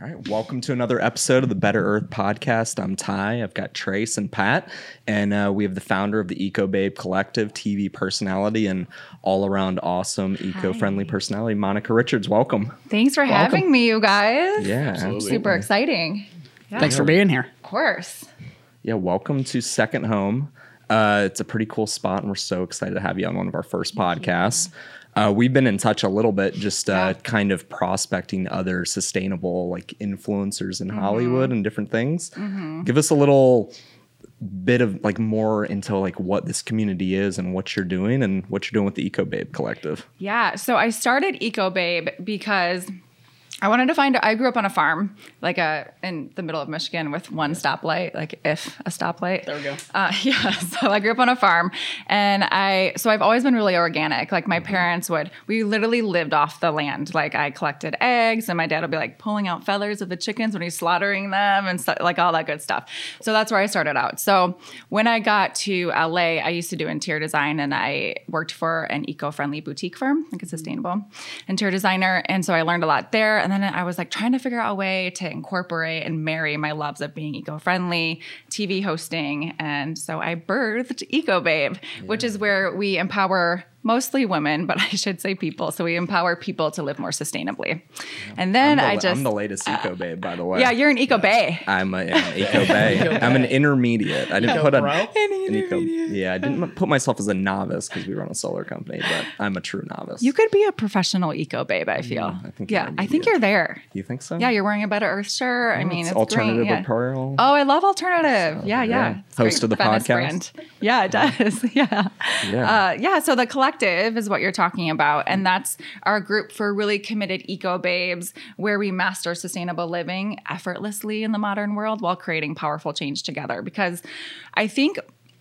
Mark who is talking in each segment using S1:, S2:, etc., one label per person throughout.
S1: All right, welcome to another episode of the Better Earth podcast. I'm Ty. I've got Trace and Pat, and uh, we have the founder of the Eco Babe Collective, TV personality, and all around awesome eco friendly personality, Monica Richards. Welcome.
S2: Thanks for having me, you guys.
S1: Yeah,
S2: Super exciting. Yeah,
S3: Thanks for being here.
S2: Of course.
S1: Yeah, welcome to Second Home. Uh, it's a pretty cool spot, and we're so excited to have you on one of our first podcasts. Uh, we've been in touch a little bit, just uh,
S2: Yeah.
S1: kind of prospecting other sustainable like influencers in
S2: Mm-hmm.
S1: Hollywood and different things. Give us a little bit of like more into like what this community is and what you're doing and what you're doing with the Eco Babe Collective.
S2: Yeah. So I started Eco Babe because I wanted to find. I grew up on a farm, like a in the middle of Michigan with one stoplight, like if a stoplight.
S3: There we go.
S2: Uh, yeah. So I grew up on a farm, and I so I've always been really organic. Like my parents would, we literally lived off the land. Like I collected eggs, and my dad would be like pulling out feathers of the chickens when he's slaughtering them, and stuff like all that good stuff. So that's where I started out. So when I got to LA, I used to do interior design, and I worked for an eco-friendly boutique firm, like a sustainable interior designer, and so I learned a lot there. And then I was like trying to figure out a way to incorporate and marry my loves of being eco-friendly, TV hosting, and so I birthed Eco Babe, which is where we empower mostly women, but I should say people. So we empower people to live more sustainably. And then
S1: I'm the,
S2: I just uh,
S1: I'm the latest Eco Babe, by the way.
S2: yeah, you're an Eco Babe.
S1: I'm a, an Eco Bay. I'm an intermediate. I didn't
S3: Eco
S1: put a
S3: bro?
S1: an eco. Yeah, I didn't put myself as a novice because we run a solar company, but I'm a true novice.
S2: You could be a professional Eco Babe. I feel.
S1: I think
S2: yeah, I think you're there.
S1: You think so?
S2: Yeah, you're wearing a Better Earth shirt. I mean,
S1: It's
S2: it's
S1: alternative
S2: green. Yeah.
S1: apparel.
S2: Oh, I love alternative. yeah, yeah.
S1: yeah. Host
S2: great
S1: of the
S2: Venice
S1: podcast?
S2: Yeah, it does. yeah.
S1: Yeah.
S2: Uh, yeah. So the collective is what you're talking about. And that's our group for really committed eco babes where we master sustainable living effortlessly in the modern world while creating powerful change together. Because I think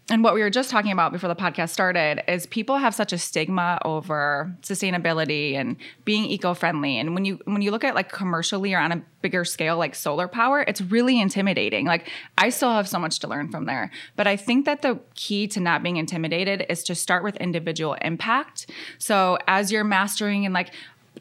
S2: and what we were just talking about before the podcast started is people have such a stigma over sustainability and being eco-friendly. And when you when you look at like commercially or on a bigger scale like solar power it's really intimidating. Like i still have so much to learn from there. But i think that the key to not being intimidated is to start with individual impact. So as you're mastering and like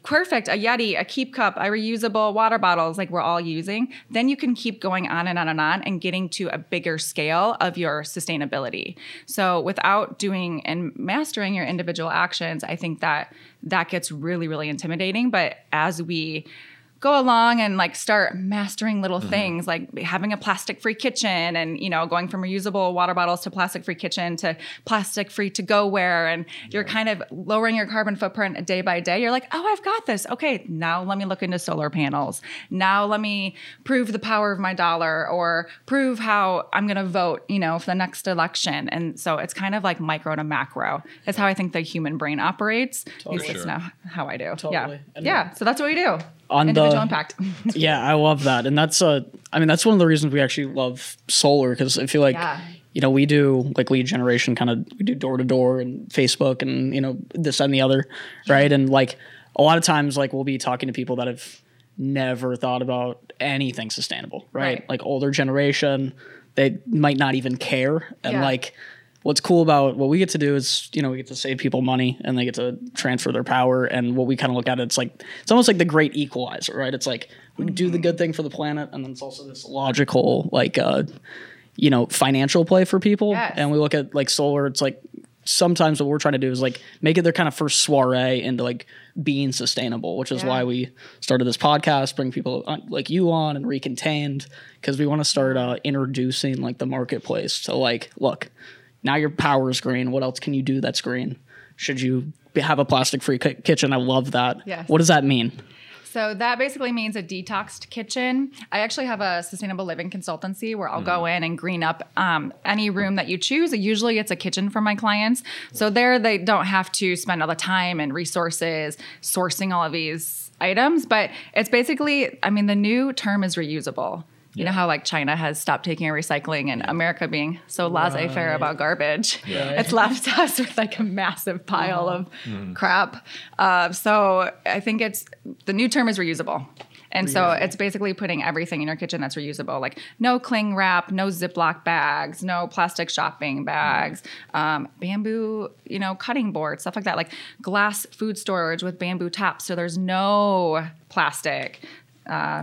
S2: perfect a yeti a keep cup a reusable water bottles like we're all using then you can keep going on and on and on and getting to a bigger scale of your sustainability. So without doing and mastering your individual actions i think that that gets really really intimidating. But as we go along and like start mastering little mm-hmm. things like having a plastic free kitchen and you know going from reusable water bottles to plastic free kitchen to plastic free to go where and you're kind of lowering your carbon footprint day by day. You're like oh i've got this. Okay now let me look into solar panels. Now let me prove the power of my dollar or prove how i'm going to vote you know for the next election. And so it's kind of like micro to macro. Is how i think the human brain operates at least now how i do.
S3: Totally.
S2: yeah
S3: And-
S2: yeah. So that's what we do
S3: On
S2: individual
S3: the-
S2: impact
S3: Yeah, I love that, and that's uh, I mean, that's one of the reasons we actually love solar because I feel like
S2: Yeah.
S3: you know we do like lead generation, kind of we do door to door and Facebook and you know this and the other, right? And like a lot of times, like we'll be talking to people that have never thought about anything sustainable, right?
S2: Right.
S3: Like older generation, they might not even care, and
S2: Yeah.
S3: like. What's cool about what we get to do is, you know, we get to save people money and they get to transfer their power. And what we kind of look at, it's like, it's almost like the great equalizer, right? It's like we do the good thing for the planet, and then it's also this logical, like, uh, you know, financial play for people.
S2: Yes.
S3: And we look at like solar, it's like sometimes what we're trying to do is like make it their kind of first soiree into like being sustainable, which is
S2: Yeah.
S3: why we started this podcast, bring people on, like you on and recontained because we want to start uh, introducing like the marketplace to like, look, now your power is green. What else can you do that's green? Should you be- have a plastic free ki- kitchen? I love that.
S2: Yes.
S3: What does that mean?
S2: So that basically means a detoxed kitchen. I actually have a sustainable living consultancy where I'll go in and green up um, any room that you choose. Usually it's a kitchen for my clients. So there they don't have to spend all the time and resources sourcing all of these items. But it's basically, I mean, the new term is reusable. You know how like China has stopped taking our recycling and America being so laissez-faire about garbage. It's left us with like a massive pile of crap. Uh, so I think it's the new term is reusable. And so it's basically putting everything in your kitchen that's reusable, like no cling wrap, no Ziploc bags, no plastic shopping bags, um, bamboo, you know, cutting boards, stuff like that, like glass food storage with bamboo tops. So there's no plastic.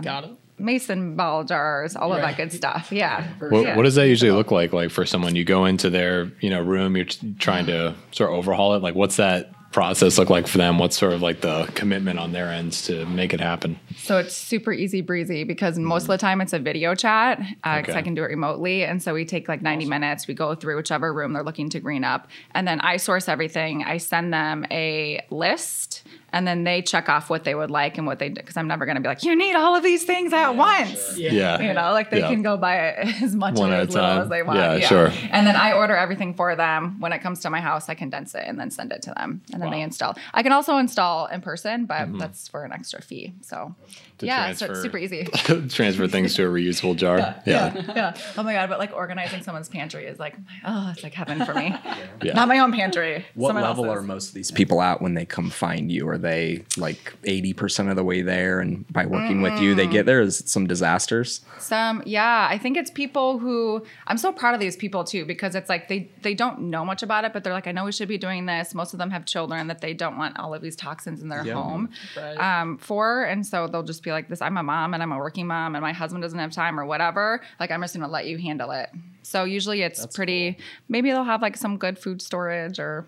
S3: Got it.
S2: Mason ball jars, all of that good stuff. Yeah.
S4: What,
S2: Yeah.
S4: what does that usually look like? Like for someone, you go into their you know room, you're t- trying to sort of overhaul it. Like what's that process look like for them? What's sort of like the commitment on their ends to make it happen?
S2: So it's super easy breezy because most of the time it's a video chat because
S4: Mm-hmm. Okay.
S2: I can do it remotely. And so we take like 90 minutes. We go through whichever room they're looking to green up. And then I source everything. I send them a list and then they check off what they would like and what they because I'm never going to be like, you need all of these things at once.
S4: Yeah,
S2: You know, like they
S4: Yeah.
S2: can go buy it as much
S4: One
S2: or
S4: at a
S2: as little
S4: time.
S2: as they want.
S4: Yeah, sure.
S2: And then I order everything for them. When it comes to my house, I condense it and then send it to them. And then they install. I can also install in person, but
S4: Mm-hmm.
S2: that's for an extra fee. So
S4: To
S2: yeah, so
S4: transfer-
S2: it's super easy.
S4: transfer things to a reusable jar. Yeah,
S2: yeah, yeah. Oh my god, but like organizing someone's pantry is like, oh, it's like heaven for me.
S4: Yeah.
S2: Not my own pantry.
S1: What
S2: someone
S1: level
S2: else's.
S1: are most of these people at when they come find you? Are they like 80% of the way there? And by working with you, they get there? Is it some disasters?
S2: Some, yeah. I think it's people who I'm so proud of these people too because it's like they they don't know much about it, but they're like, I know we should be doing this. Most of them have children that they don't want all of these toxins in their
S1: Yeah.
S2: home
S3: Right.
S2: um, for, and so they'll just be like, "This, I'm a mom and I'm a working mom, and my husband doesn't have time or whatever. Like, I'm just gonna let you handle it." So usually it's pretty. Maybe they'll have like some good food storage or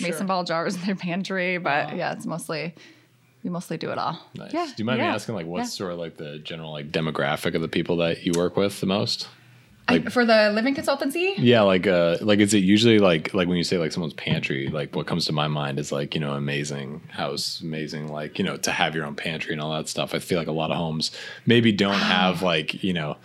S2: mason
S3: Sure.
S2: ball jars in their pantry, but yeah, it's mostly we mostly do it all.
S4: Nice.
S2: Yeah,
S4: Do you mind
S2: yeah,
S4: me asking, like, what's
S2: yeah.
S4: sort of like the general like demographic of the people that you work with the most?
S2: I- for the living consultancy?
S4: Yeah, like, uh, like is it usually like like when you say like someone's pantry? Like, what comes to my mind is like you know amazing house, amazing like you know to have your own pantry and all that stuff. I feel like a lot of homes maybe don't have like you know.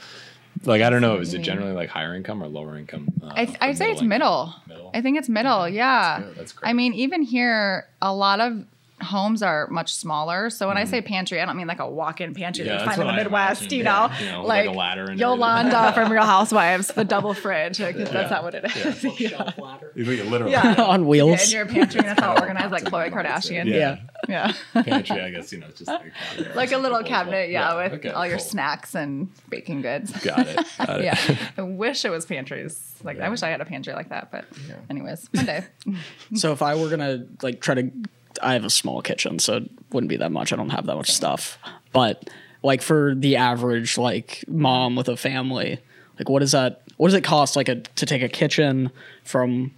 S4: Like I don't know, is it generally like higher income or lower income? Uh,
S2: I, I'd say it's middle.
S4: Middle?
S2: I think it's middle. Yeah.
S4: good. That's great.
S2: I mean, even here, a lot of homes are much smaller. So when I hmm. say pantry, I don't mean like a walk-in pantry.
S4: Yeah,
S2: that you
S4: that's
S2: find in the
S4: I
S2: Midwest.
S4: imagined.
S2: You
S4: Yeah,
S2: know,
S4: you know, like,
S2: like,
S4: a ladder and
S2: Yolanda from Real Housewives, the double fridge. Like, That's not what it is. Yeah.
S3: Shelf ladder.
S4: Literally.
S2: Yeah.
S3: on
S2: Yeah,
S3: wheels.
S2: in your pantry, that's all organized like Khloe Kardashian.
S4: Yeah.
S2: Yeah.
S4: Pantry, I guess you know, it's just like, a cabinet.
S2: like a little
S4: Simple as well.
S2: cabinet, yeah, with
S4: okay,
S2: all your
S4: cool.
S2: snacks and baking goods.
S4: Got it. Got it.
S2: yeah. I wish it was pantries. Like I wish I had a pantry like that, but anyways, one day.
S3: So if I were gonna like try to, I have a small kitchen, so it wouldn't be that much. I don't have that much stuff. But like for the average like mom with a family, like what is that? What does it cost like a to take a kitchen from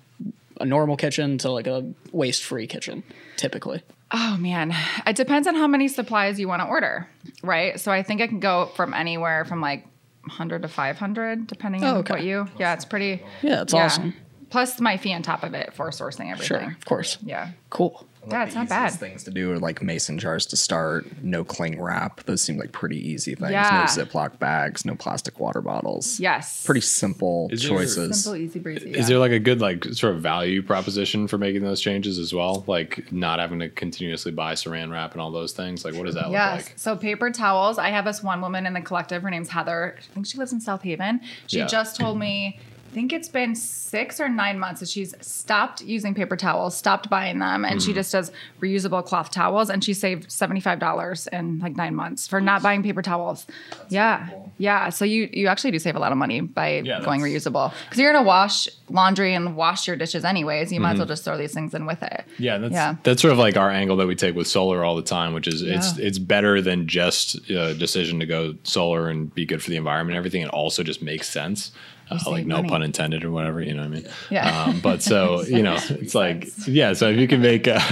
S3: a normal kitchen to like a waste free kitchen typically?
S2: Oh man, it depends on how many supplies you want to order, right? So I think it can go from anywhere from like 100 to 500 depending on
S3: Oh, okay.
S2: what you. Yeah, it's pretty
S3: Yeah, it's awesome.
S2: Plus my fee on top of it for sourcing everything.
S3: Sure, of course.
S2: Yeah.
S3: Cool.
S2: Yeah, it's not bad.
S1: Things to do are like mason jars to start, no cling wrap. Those seem like pretty easy things.
S2: Yeah.
S1: No Ziploc bags, no plastic water bottles.
S2: Yes.
S1: Pretty simple
S4: Is there-
S1: choices.
S2: simple, easy breezy.
S4: Is
S2: yeah.
S4: there like a good like sort of value proposition for making those changes as well? Like not having to continuously buy saran wrap and all those things. Like what does that
S2: Yes.
S4: look like?
S2: So paper towels. I have this one woman in the collective. Her name's Heather. I think she lives in South Haven. She
S4: Yeah.
S2: just told me. I think it's been six or nine months that she's stopped using paper towels, stopped buying them, and
S4: Mm-hmm.
S2: she just does reusable cloth towels. And she saved seventy five dollars in like nine months for not buying paper towels. yeah, yeah. So you you actually do save a lot of money by
S4: Yeah,
S2: going reusable because you're gonna wash laundry and wash your dishes anyways. You might
S4: Mm-hmm.
S2: as well just throw these things in with it.
S4: Yeah, that's
S2: Yeah.
S4: that's sort of like our angle that we take with solar all the time, which is it's it's better than just a decision to go solar and be good for the environment and everything. It also just makes sense. Uh, like no
S2: money.
S4: pun intended or whatever, you know what I mean?
S2: Yeah.
S4: Um, but so you know, it's like yeah. So if you can make, uh,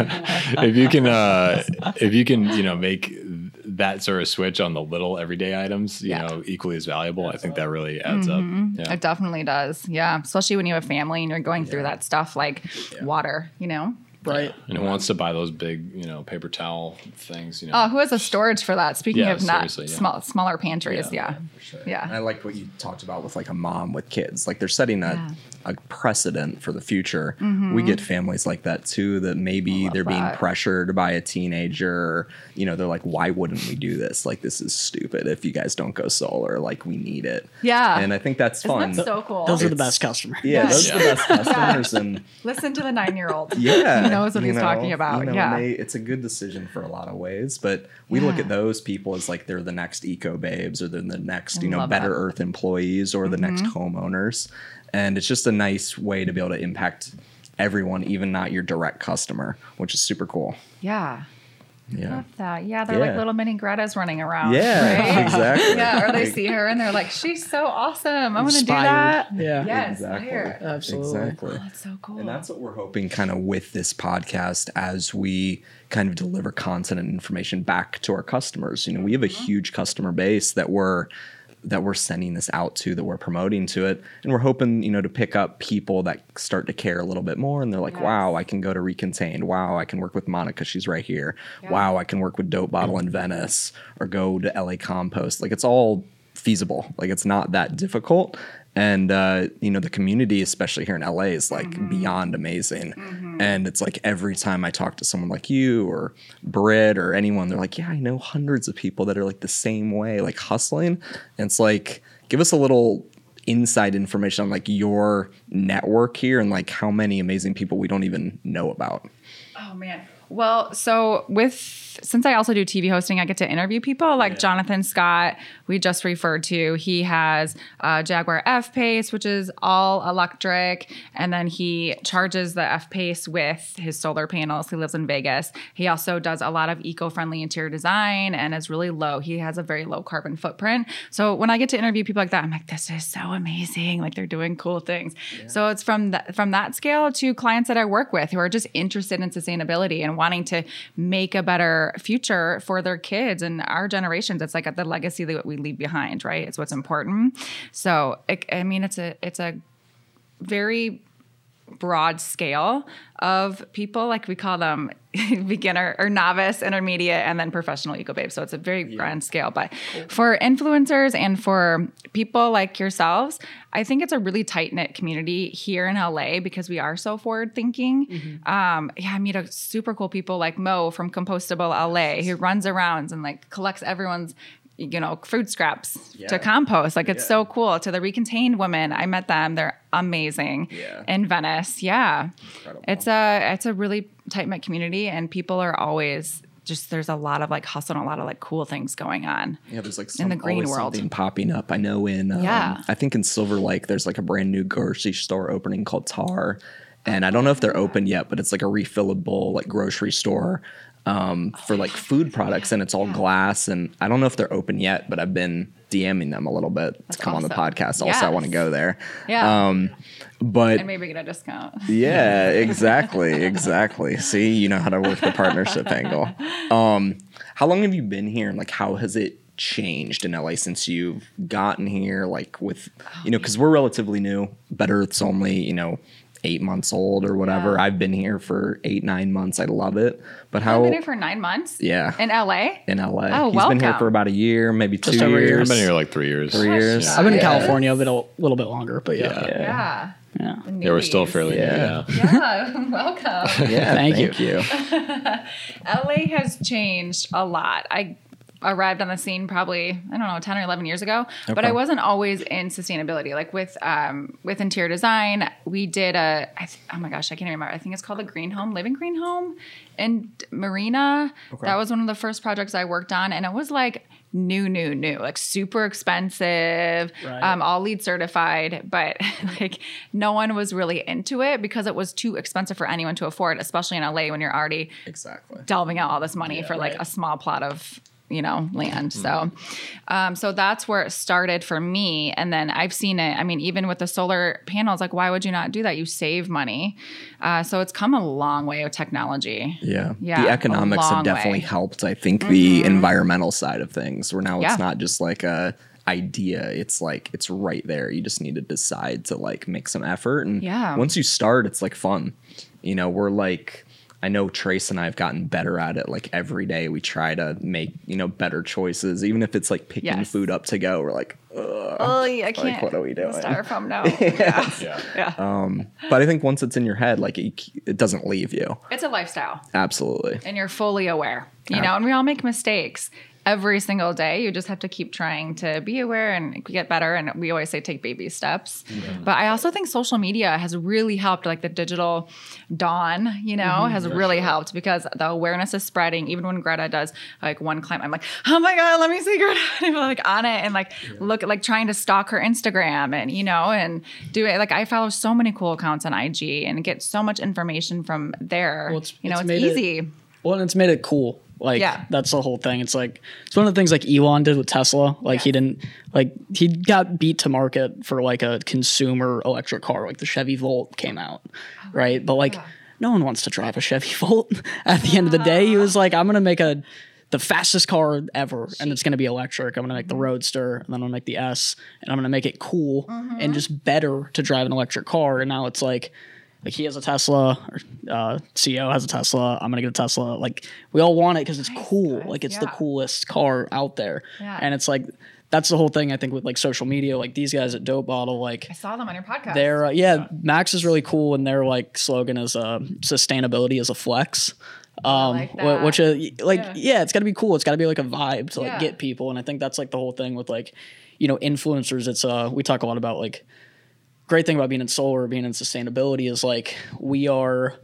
S4: if you can, uh, if you can, you know, make that sort of switch on the little everyday items, you
S2: Yeah.
S4: know, equally as valuable. I think that really adds up. Yeah.
S2: It definitely does. Yeah. Especially when you have a family and you're going through that stuff like water, you know?
S3: Right.
S4: And who wants to buy those big, you know, paper towel things? You know,
S2: Oh, who has a storage for that? Speaking
S4: Yeah,
S2: of not
S4: yeah.
S2: small, smaller pantries. Yeah. Yeah.
S1: And I like what you talked about with like a mom with kids. Like they're setting a,
S2: Yeah.
S1: a precedent for the future. Mm-hmm. We get families like that too that maybe they're being pressured by a teenager. You know, they're like, why wouldn't we do this? Like this is stupid if you guys don't go solar. Like we need it.
S2: Yeah.
S1: And I think that's
S2: Isn't
S1: fun.
S2: that so cool?
S3: Those are the best customers.
S1: yeah,
S2: Yeah.
S1: those are the best customers and
S2: Listen to the nine year old.
S1: yeah,
S2: He knows what he's talking about.
S1: you know,
S2: Yeah.
S1: they- it's a good decision for a lot of ways. But we look at those people as like they're the next eco babes or they're the next, you know, Better
S2: that. Mm-hmm.
S1: Earth employees or the next homeowners. And it's just a nice way to be able to impact everyone, even not your direct customer, which is super cool.
S2: Yeah.
S1: Yeah.
S2: Love that. Yeah, they're
S1: Yeah.
S2: like little mini Greta's running around.
S1: Yeah,
S2: right?
S1: exactly.
S2: Yeah, or they see her and they're like, she's so awesome. I want to do that.
S3: Yeah.
S2: Yeah,
S1: Exactly.
S2: inspired.
S3: Absolutely.
S1: Exactly.
S2: Oh, that's so cool.
S1: And that's what we're hoping kind of with this podcast as we kind of deliver content and information back to our customers. You know, we have a mm-hmm. huge customer base that we're that we're sending this out to, that we're promoting to it. And we're hoping, you know, to pick up people that start to care a little bit more and they're like,
S2: Yes.
S1: wow, I can go to Recontained. Wow, I can work with Monica. She's right here.
S2: Yeah.
S1: Wow, I can work with Dope Bottle in Venice or go to LA Compost. Like it's all feasible. Like it's not that difficult. And uh, you know, the community, especially here in LA, is like
S2: Mm-hmm.
S1: beyond amazing. And it's like every time I talk to someone like you or Britt or anyone, they're like, Yeah, I know hundreds of people that are like the same way, like hustling. And it's like, give us a little inside information on like your network here and like how many amazing people we don't even know about.
S2: Oh man. Well, so with since I also do TV hosting, I get to interview people like Jonathan Scott. We just referred to. He has uh, Jaguar F Pace, which is all electric, and then he charges the F Pace with his solar panels. He lives in Vegas. He also does a lot of eco-friendly interior design and is really low. He has a very low carbon footprint. So when I get to interview people like that, I'm like, this is so amazing. Like they're doing cool things. So it's from that from that scale to clients that I work with who are just interested in sustainability and wanting to make a better future for their kids and our generations. It's like the legacy that we leave behind, right? It's what's important. So it, I mean, it's a it's a very broad scale of people. Like we call them beginner or novice intermediate and then professional eco babe so it's a very grand scale. But for influencers and for people like yourselves i think it's a really tight knit community here in la because we are so forward thinking um, yeah i meet a super cool people like mo from compostable la who runs around and like collects everyone's you know food scraps
S1: Yeah.
S2: to compost like it's
S1: Yeah.
S2: so cool to the recontained women i met them they're amazing
S1: Yeah.
S2: in venice yeah
S1: Incredible.
S2: it's a it's a really tight knit community and people are always just there's a lot of like hustle and a lot of like cool things going on
S1: Yeah, there's like
S2: In the green world.
S1: something popping up. I know in um,
S2: Yeah.
S1: I think in Silver Lake there's like a brand new grocery store opening called Tare, and I don't know if they're open yet, but it's like a refillable like grocery store um, for like food products, and it's all glass. And I don't know if they're open yet, but I've been DMing them a little bit to come on the podcast. Also, I want to go there.
S2: Yeah.
S1: Um, but
S2: and maybe get a discount
S1: yeah, exactly, exactly. See, you know how to work the partnership angle. Um, how long have you been here, and like, how has it changed in LA since you've gotten here? Like, with you know, because we're relatively new. Better, it's only you know eight months old or whatever.
S2: Yeah.
S1: I've been here for eight, nine months. I love it. But
S2: i've
S1: how
S2: been here for nine months
S1: Yeah.
S2: in la
S1: in LA?
S2: Oh,
S1: He's been here for about a year, maybe two
S3: Just over
S1: years.
S4: I've been here like three years.
S1: Three years.
S4: Yeah.
S3: I've been in
S2: Yeah.
S3: California a bit a little bit longer, but yeah.
S4: Yeah.
S2: yeah
S3: Yeah.
S2: The
S4: Yeah, we're still fairly
S1: Yeah.
S4: new.
S2: yeah welcome
S1: Yeah,
S3: Thank
S1: thank,
S3: you.
S1: you.
S2: LA has changed a lot. I arrived on the scene probably I don't know 10 or 11 years ago, but I wasn't always in sustainability. Like with um, with interior design, we did a I th- oh my gosh I can't remember. I think it's called the Green Home, Living Green Home in Marina. That was one of the first projects I worked on, and it was like new, new, new, like super expensive,
S3: Right.
S2: um, all LEED certified, but like no one was really into it because it was too expensive for anyone to afford, especially in LA when you're already
S1: Exactly.
S2: delving out all this money for like
S3: right.
S2: a small plot of you know land so um so that's where it started for me and then i've seen it i mean even with the solar panels like why would you not do that you save money uh so it's come a long way with technology
S1: Yeah.
S2: Yeah,
S1: The economics have definitely
S2: way. Mm-hmm.
S1: helped, I think, the environmental side of things, where now
S2: Yeah.
S1: it's not just like a idea. It's like it's right there. You just need to decide to like make some effort. And
S2: Yeah.
S1: once you start, it's like fun. You know, we're like I know Trace and I have gotten better at it. Like every day we try to make, you know, better choices. Even if it's like picking
S2: Yes.
S1: food up to go, we're like, Ugh.
S2: oh i can't
S1: what are we doing?
S2: styrofoam no yeah.
S4: Yeah.
S2: yeah
S1: Um, but I think once it's in your head, like it, it doesn't leave you.
S2: it's a lifestyle
S1: Absolutely.
S2: and you're fully aware you know and we all make mistakes every single day you just have to keep trying to be aware and get better. And we always say take baby steps. But i also think social media has really helped like the digital dawn you know mm-hmm. has really helped because the awareness is spreading. Even when greta does like one climb i'm like oh my god let me see greta and I'm like on it and like look like trying to stalk her instagram and you know and do it. Like i follow so many cool accounts on ig and get so much information from there.
S3: Well, it's-
S2: you know
S3: it's
S2: it's
S3: made it-
S2: easy.
S3: Well, and it's made it cool. Like
S2: Yeah.
S3: that's the whole thing. It's like it's one of the things like Elon did with Tesla. Like he didn't like he got beat to market for like a consumer electric car, like the Chevy Volt came out, oh, right? But like
S2: yeah.
S3: no one wants to drive a Chevy Volt. At the end of the day, he was like, I'm gonna make a the fastest car ever, and it's gonna be electric. I'm gonna make the mm-hmm. Roadster, and then I'm gonna make the S, and I'm gonna make it cool mm-hmm. and just better to drive an electric car. And now it's like like he has a Tesla, or, uh, CEO has a Tesla. I'm gonna get a Tesla. Like we all want it because it's cool.
S2: guys.
S3: Like it's the coolest car out there.
S2: Yeah.
S3: And it's like that's the whole thing. I think with like social media, like these guys at Dope Bottle, like
S2: I saw them on your podcast.
S3: they're uh, yeah, Max is really cool, and their like slogan is uh, sustainability is a flex. Um,
S2: like
S3: which uh, like
S2: Yeah.
S3: yeah. it's got to be cool. It's got to be like a vibe to like
S2: Yeah.
S3: get people, and I think that's like the whole thing with like you know influencers. It's uh we talk a lot about like great thing about being in solar, or being in sustainability is like we are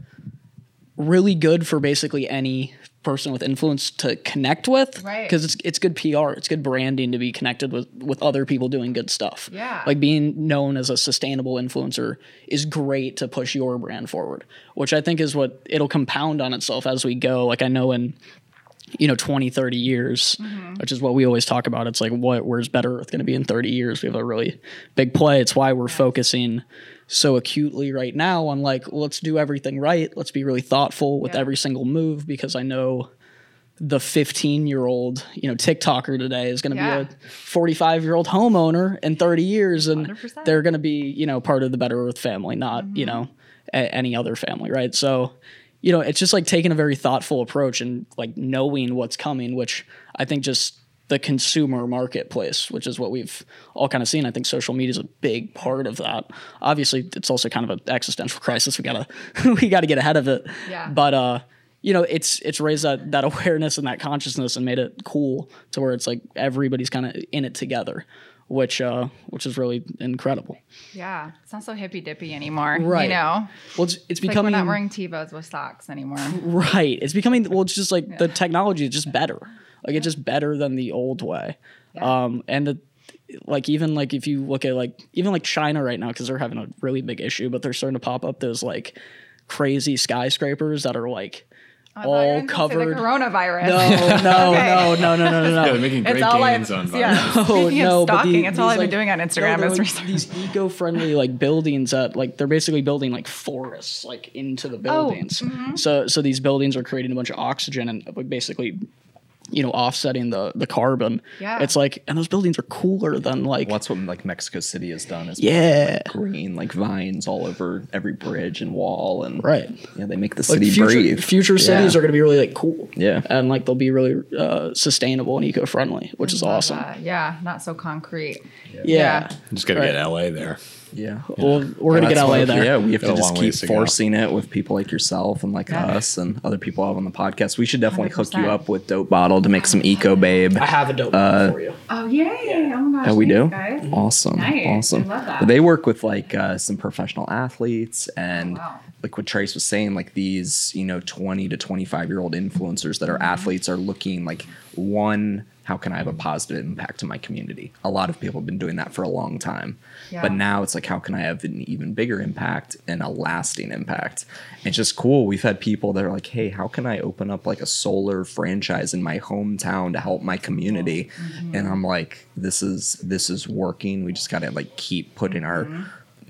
S3: really good for basically any person with influence to connect with
S2: Right.
S3: because it's it's good PR it's good branding to be connected with with other people doing good stuff
S2: Yeah.
S3: like being known as a sustainable influencer is great to push your brand forward which I think is what it'll compound on itself as we go like I know in you know 20 30 years which is what we always talk about it's like what where's better earth going to be in 30 years we have a really big play it's why we're focusing so acutely right now on like let's do everything right let's be really thoughtful with
S2: Yeah.
S3: every single move because i know the 15 year old you know tiktoker today is going to
S2: Yeah.
S3: be a 45 year old homeowner in 30 years and
S2: 100%.
S3: they're going to be you know part of the better earth family not you
S2: Mm-hmm.
S3: know a- any other family right so you know it's just like taking a very thoughtful approach and like knowing what's coming which i think just the consumer marketplace which is what we've all kind of seen. I think social media is a big part of that. Obviously it's also kind of an existential crisis. We gotta we gotta get ahead of it.
S2: Yeah.
S3: but uh you know it's it's raised that that awareness and that consciousness and made it cool to where it's like everybody's kind of in it together which uh which is really incredible
S2: yeah, it's not so hippy dippy anymore.
S3: Right.
S2: You know,
S3: well it's, it's
S2: it's like we're
S3: becoming
S2: not wearing Tevas with socks anymore.
S3: Right. It's becoming well. It's just like the technology is just better. Like it's just better than the old way.
S2: Yeah.
S3: Um, and the, like even like if you look at like even like China right now because they're having a really big issue, but they're starting to pop up those like crazy skyscrapers that are like
S2: I thought you were
S3: all covered.
S2: The coronavirus.
S3: No, no,
S2: Okay.
S3: no, no, no, no, no, no.
S4: they're making great
S2: It's all I've
S4: gains on
S2: yeah.
S4: virus.
S3: Oh
S2: Speaking
S3: no!
S2: of
S3: but
S2: stalking,
S3: the-
S2: it's all I've been doing on Instagram
S3: no,
S2: is
S3: they're,
S2: research.
S3: these eco-friendly like buildings that like they're basically building like forests like into
S2: Oh,
S3: the buildings.
S2: mm-hmm.
S3: So so these buildings are creating a bunch of oxygen and like, basically, you know, offsetting the the carbon.
S2: Yeah.
S3: It's like and those buildings are cooler than like
S1: Well, that's what like Mexico City has done. Is
S3: yeah.
S1: green like vines all over every bridge and wall, and
S3: Right.
S1: yeah, they make the
S3: Like
S1: city
S3: future,
S1: breathe.
S3: future cities
S1: Yeah.
S3: are going to be really like cool.
S1: Yeah.
S3: And like they'll be really uh, sustainable and eco-friendly, which is awesome.
S2: Uh, yeah, not so concrete.
S3: Yeah.
S2: Yeah.
S4: Just got to
S3: Right.
S4: get LA there.
S1: Yeah.
S3: Well, we're gonna
S1: That's
S3: get LA
S1: what-
S3: there.
S1: Yeah, we have to just keep
S4: ways to go.
S1: forcing it with people like yourself and like
S2: Yeah.
S1: us and other people out on the podcast. We should definitely hook you up with Dope Bottle to make some Eco Babe.
S3: I have a dope
S1: Uh,
S3: for you.
S2: Oh yay! Oh my gosh!
S1: Oh, we do.
S2: guys.
S1: Awesome,
S2: Nice.
S1: awesome.
S2: I love that.
S1: But they work with like uh, some professional athletes and
S2: Oh, wow.
S1: like what Trace was saying, like these you know twenty to twenty five year old influencers that are
S2: Mm-hmm.
S1: athletes are looking like one. How can I have a positive impact to my community? A lot of people have been doing that for a long time,
S2: Yeah.
S1: but now it's like how can I have an even bigger impact and a lasting impact? It's just cool. We've had people that are like, hey, how can I open up like a solar franchise in my hometown to help my community?
S2: Mm-hmm.
S1: And I'm like, this is this is working. We just gotta like keep putting our
S2: Mm-hmm.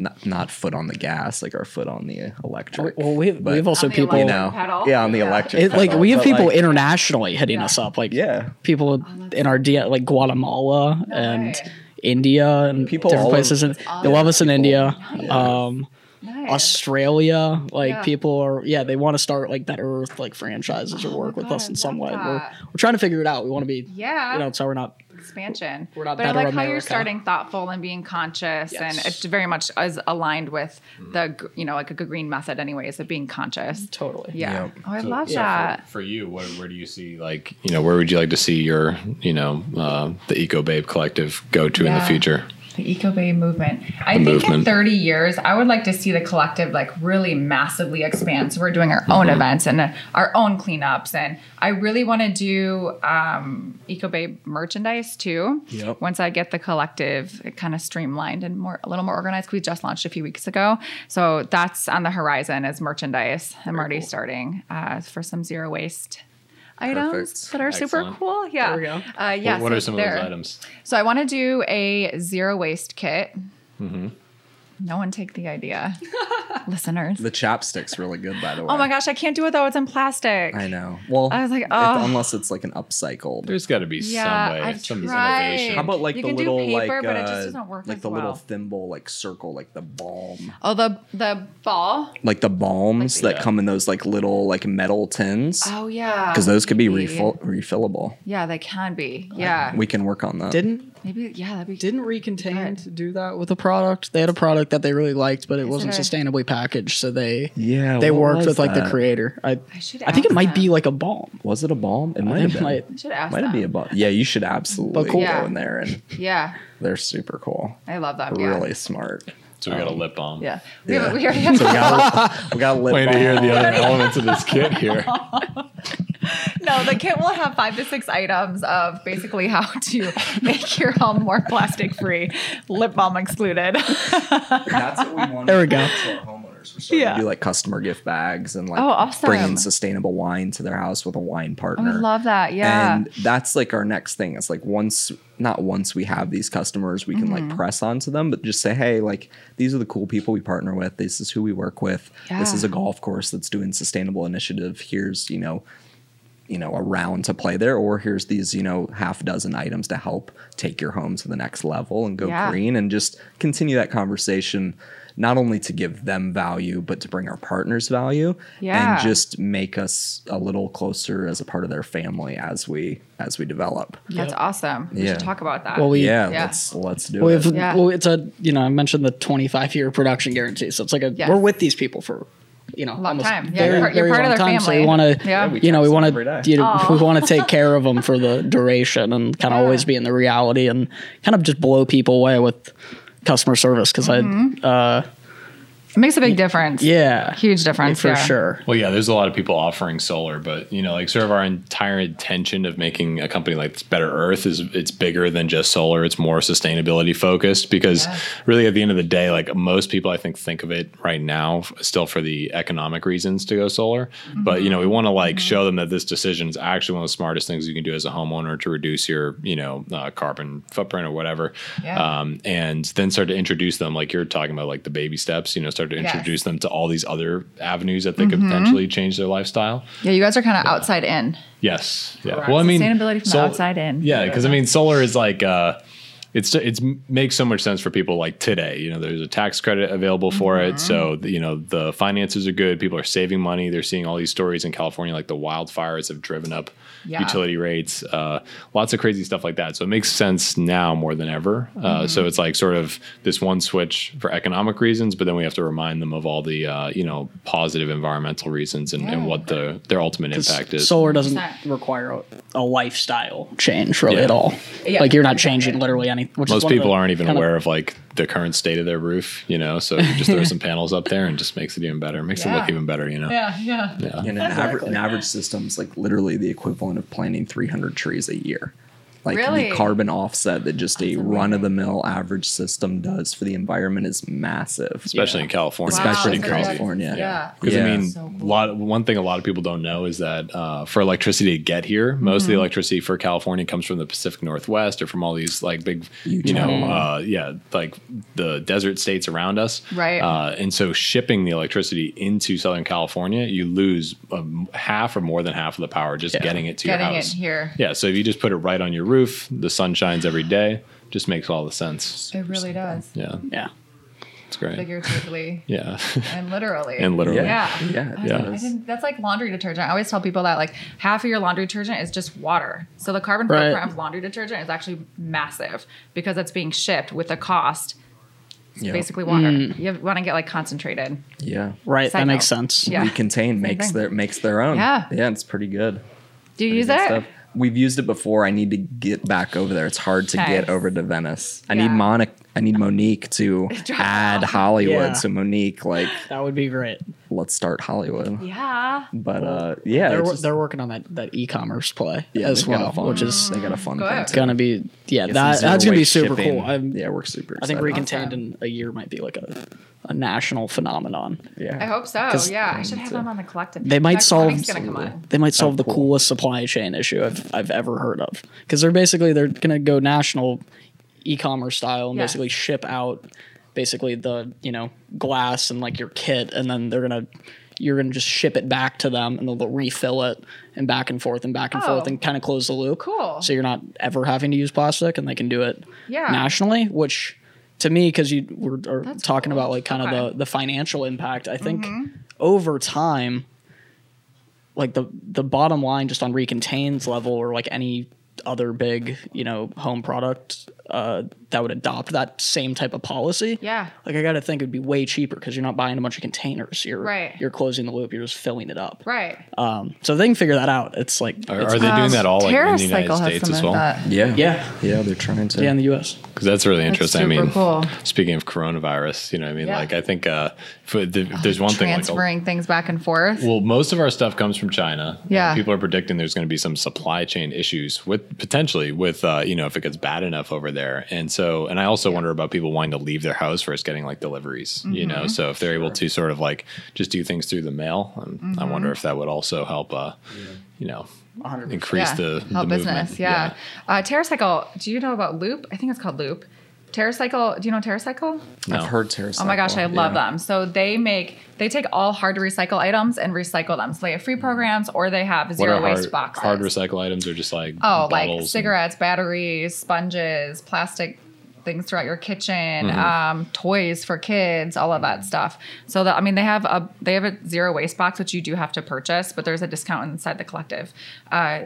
S1: not, not foot on the gas, like our foot on the electric.
S3: Well, we have,
S1: But,
S3: we have also people.
S1: you know,
S2: pedal.
S1: yeah, on the
S2: Yeah.
S1: electric.
S3: It, like
S1: pedal,
S3: we have people
S1: like,
S3: internationally hitting
S2: Yeah.
S3: us up, like
S1: Yeah.
S3: people in our D like Guatemala and
S2: way.
S3: India and
S1: People
S3: different places.
S1: over-
S3: And they love us in India, um,
S2: Nice.
S3: Australia. Like
S2: Yeah.
S3: people are, yeah, they want to start like Better Earth like franchises or
S2: Oh
S3: work
S2: my
S3: with
S2: God,
S3: us in some
S2: love
S3: way. We're, we're trying to figure it out. We want to be,
S2: Yeah.
S3: you know, so we're not.
S2: Expansion.
S3: We're not
S2: but I
S3: better
S2: like how you're starting thoughtful and being conscious, and
S3: Yes.
S2: it's very much is aligned with the you know like a green method, anyways, of being conscious.
S3: Totally.
S2: Yeah.
S1: Yep.
S2: Oh, I
S4: So,
S2: love
S4: yeah,
S2: that.
S4: For, for you, where, where do you see like you know where would you like to see your you know uh, the Eco Babe Collective go to in the future?
S2: The Eco Babe movement. I
S4: The
S2: think in 30 years, I would like to see the collective like really massively expand. So we're doing our own
S4: Mm-hmm.
S2: events and uh, our own cleanups, and I really want to do um, Eco Babe merchandise too.
S1: Yep.
S2: Once I get the collective kind of streamlined and more a little more organized, we just launched a few weeks ago, so that's on the horizon as merchandise. I'm already starting uh, for some zero waste items
S1: Perfect.
S2: that are super cool. Yeah.
S3: There we go.
S2: Uh, yeah.
S4: what, what
S2: so
S4: are some of
S2: there-
S4: those items?
S2: So I want to do a zero waste kit.
S4: Mm-hmm.
S2: No one take the idea, listeners.
S1: The chapstick's really good, by the way.
S2: Oh my gosh, I can't do it though. It's in plastic.
S1: I know. Well,
S2: I was like,
S1: if-
S2: oh.
S1: unless it's like an upcycled.
S4: There's got to be
S2: Yeah,
S4: some way,
S2: I've
S4: some
S2: tried.
S4: innovation.
S1: How about like
S2: You
S1: the
S2: can do
S1: little
S2: paper,
S1: like
S2: but it just
S1: uh,
S2: doesn't work
S1: like
S2: as
S1: the little thimble like circle like the balm
S2: Oh, the the ball.
S1: like the balms that
S4: Yeah.
S1: come in those like little like metal tins
S2: Oh yeah.
S1: because those could be refill- refillable.
S2: Yeah, they can be. Yeah.
S1: We can work on that.
S3: Didn't
S2: Maybe. Yeah, that'd be.
S3: didn't Recontained do that with a product? They had a product that they really liked, but it wasn't
S2: it a-
S3: sustainably packaged, so they
S1: yeah,
S3: they
S1: what
S3: worked
S1: was
S3: with like the
S1: that?
S3: creator. I
S2: I should.
S3: I think it
S2: ask
S3: might be
S2: them.
S3: like a balm.
S1: Was it a balm? It might have been.
S3: it
S2: I should ask.
S1: Might have
S2: them.
S1: be a balm. Yeah, you should absolutely
S3: cool.
S1: go
S2: Yeah.
S1: in there, and
S2: Yeah,
S1: they're super cool.
S2: I love them.
S1: Really
S2: Yeah.
S1: smart.
S4: So we got a um, lip balm.
S2: Yeah. We,
S1: Yeah.
S2: Have, we already have.
S1: So we got we got a lip
S4: Waiting to hear
S1: balm.
S4: the other elements of this kit here.
S2: no, the kit will have five to six items of basically how to make your home more plastic free, lip balm excluded.
S1: That's what we want.
S3: There we go.
S1: To our homeowners. We're starting
S2: Yeah.
S1: to do like customer gift bags and like
S2: Oh, awesome.
S1: bringing sustainable wine to their house with a wine
S2: I
S1: partner.
S2: love that. Yeah.
S1: And that's like our next thing. It's like once, not once we have these customers, we can
S2: Mm-hmm.
S1: like press onto them, but just say, hey, like these are the cool people we partner with. This is who we work with. This is a golf course that's doing sustainable initiative. Here's, you know, you know, a round to play there, or here's these, you know, half dozen items to help take your home to the next level and go
S2: Yeah.
S1: green and just continue that conversation, not only to give them value, but to bring our partners value
S2: Yeah.
S1: and just make us a little closer as a part of their family as we as we develop.
S2: That's awesome. We
S1: Yeah.
S2: should talk about that.
S3: Well, we
S1: Yeah,
S2: Yeah.
S1: let's let's do
S3: we
S1: it.
S3: have
S2: Yeah.
S3: well, it's a you know I mentioned the 25 year production guarantee, so it's like a
S2: Yes.
S3: we're with these people for you know
S2: Long time. Yeah,
S3: very,
S2: you're part- you're
S3: very
S2: part of
S3: long
S2: their
S3: time. So we want to
S2: Yeah.
S3: you know we want to you know we want to take care of them for the duration and kind of
S2: Yeah.
S3: always be in the reality and kind of just blow people away with customer service because
S2: Mm-hmm.
S3: I uh
S2: it makes a big difference.
S3: yeah
S2: Huge difference.
S3: for
S2: yeah.
S3: sure
S4: Well, yeah, there's a lot of people offering solar, but you know, like sort of our entire intention of making a company like this Better Earth is it's bigger than just solar. It's more sustainability focused because
S2: Yeah.
S4: really at the end of the day, like most people I think think of it right now still for the economic reasons to go solar. But you know, we want to like show them that this decision is actually one of the smartest things you can do as a homeowner to reduce your, you know, uh, carbon footprint or whatever.
S2: Yeah.
S4: Um, and then start to introduce them like you're talking about like the baby steps, you know, start to
S2: Yes.
S4: introduce them to all these other avenues that they could potentially change their lifestyle.
S2: Yeah, you guys are kind of outside in.
S4: Yes. Yeah.
S2: Correct.
S4: Well, I mean,
S2: Sustainability from the outside in.
S4: Yeah, because I mean, solar is like uh, it's it's makes so much sense for people like today. You know, there's a tax credit available for
S2: Mm-hmm.
S4: it, so you know the finances are good. People are saving money. They're seeing all these stories in California, like the wildfires have driven up
S2: Yeah.
S4: utility rates, uh, lots of crazy stuff like that. So it makes sense now more than ever. Uh,
S2: Mm-hmm.
S4: so it's like sort of this one switch for economic reasons, but then we have to remind them of all the uh, you know positive environmental reasons and, and what the their ultimate impact is.
S3: solar doesn't require a, a lifestyle change really
S4: Yeah.
S3: at all
S2: Yeah.
S3: like you're not changing literally any which is
S4: Most
S3: the
S4: people aren't even
S3: kind of-
S4: aware of like the current state of their roof, you know. So you just throw some panels up there and just makes it even better. Makes it look even better, you know.
S2: Yeah, yeah.
S4: Yeah.
S1: And an average, an average system's like literally the equivalent of planting 300 trees a year. Like
S2: Really?
S1: the carbon offset that just a run of the mill average system does for the environment is massive.
S4: Especially in California,
S1: Especially
S4: it's
S1: in
S4: pretty crazy.
S1: California.
S2: Yeah.
S4: Because
S1: Yeah.
S4: I mean,
S2: So
S4: a lot. One thing a lot of people don't know is that uh, for electricity to get here, most of the
S2: Mm-hmm.
S4: electricity for California comes from the Pacific Northwest or from all these like big, you know, uh, yeah, like the desert states around us.
S2: Right.
S4: Uh, and so shipping the electricity into Southern California, you lose um, half or more than half of the power just getting it to
S2: Getting
S4: your
S2: it
S4: house.
S2: here.
S4: Yeah. So if you just put it right on your roof, the sun shines every day. Just makes all the sense.
S2: It really does.
S4: Yeah,
S3: yeah
S4: it's great.
S2: Figuratively
S4: Yeah,
S2: and literally.
S4: and literally.
S2: Yeah.
S1: Yeah.
S2: I
S4: Yeah.
S2: didn't- I didn't- that's like laundry detergent. I always tell people that like half of your laundry detergent is just water. So the carbon
S3: Right.
S2: footprint of laundry detergent is actually massive because it's being shipped with a cost. It's
S1: Yeah.
S2: basically water.
S3: Mm.
S2: You want to get like concentrated.
S1: Yeah.
S3: right
S2: Side
S3: that makes sense
S2: Yeah.
S1: Recontain makes
S2: thing.
S1: their makes their own.
S2: Yeah.
S1: Yeah, it's pretty good.
S2: Do you
S1: Pretty
S2: use
S1: good
S2: it?
S1: stuff. We've used it before. I need to get back over there. It's hard to
S2: Nice.
S1: get over to Venice. I
S2: Yeah.
S1: need Monique. I need Monique to
S2: Drop
S1: add
S2: off.
S1: Hollywood.
S3: Yeah.
S1: So Monique, like,
S3: that would be great
S1: let's start Hollywood.
S2: Yeah.
S1: But uh, yeah,
S3: they're,
S1: it's just-
S3: they're working on that, that e-commerce play
S1: yeah,
S3: as
S1: they've got a
S3: well,
S1: fun-
S3: which is
S1: they got a fun
S2: Good.
S1: thing. too.
S3: gonna be yeah
S1: Get
S3: that that's gonna be
S1: zero-waste
S3: super
S1: shipping.
S3: cool. I'm,
S1: yeah, we're super.
S3: I think
S1: excited.
S3: recontained
S2: Awesome.
S3: in a year might be like a, a national phenomenon.
S1: Yeah,
S2: I hope so. Yeah, I should have them on the collective.
S3: They might
S2: Next
S3: solve
S2: Tony's gonna come on.
S3: they might solve
S1: Oh,
S3: the
S1: cool.
S3: coolest supply chain issue I've I've ever heard of because they're basically they're gonna go national e-commerce style and
S2: Yes.
S3: basically ship out basically the you know glass and like your kit and then they're gonna you're gonna just ship it back to them and they'll, they'll refill it and back and forth and back and forth
S2: Oh.
S3: and kind of close the loop.
S2: Cool.
S3: So you're not ever having to use plastic and they can do it
S2: Yeah.
S3: nationally, which to me because you were are talking
S2: cool.
S3: about like kind of the the financial impact. I think
S2: Mm-hmm.
S3: over time like the the bottom line just on recontains level or like any other big you know home product uh, that would adopt that same type of policy
S2: Yeah.
S3: like i gotta think it'd be way cheaper because you're not buying a bunch of containers you're
S2: Right.
S3: you're closing the loop you're just filling it up
S2: Right.
S3: um, so they can figure that out it's like
S4: Are,
S3: it's-
S4: are they doing that all like in the United
S5: TerraCycle
S4: States
S5: some
S4: as well?
S5: that.
S1: yeah,
S3: yeah
S1: yeah. They're trying to.
S3: yeah in the us
S4: Because that's really interesting. I
S5: super
S4: mean,
S5: cool.
S4: speaking of coronavirus, you know, what I mean,
S2: Yeah.
S4: like I think uh, for the, if there's one thing like a-
S2: Transferring things back and forth.
S4: Well, most of our stuff comes from China.
S5: Yeah.
S4: People are predicting there's going to be some supply chain issues with potentially with uh, you know if it gets bad enough over there. And so, and I also wonder about people wanting to leave their house versus getting like deliveries. You
S2: Mm-hmm.
S4: know, so if they're able to sort of like just do things through the mail, um, I wonder
S2: Mm-hmm.
S4: if that would also help. Uh, you know, increase
S2: yeah.
S4: the,
S2: help
S4: the
S2: business.
S4: movement.
S2: Yeah. Uh, TerraCycle. Do you know about Loop? I think it's called Loop. TerraCycle. Do you know TerraCycle?
S4: No.
S1: I've heard TerraCycle.
S2: Oh my gosh, I love
S1: yeah.
S2: them. So they make they take all hard to recycle items and recycle them. So they have free programs or they have
S4: What
S2: zero
S4: are
S2: waste
S4: hard,
S2: boxes.
S4: hard recycle items are just like
S2: Oh, like
S4: bottles and-
S2: cigarettes, batteries, sponges, plastic things throughout your kitchen,
S4: Mm-hmm.
S2: um, toys for kids, all of that stuff. So that I mean, they have a they have a zero waste box which you do have to purchase, but there's a discount inside the collective. Uh,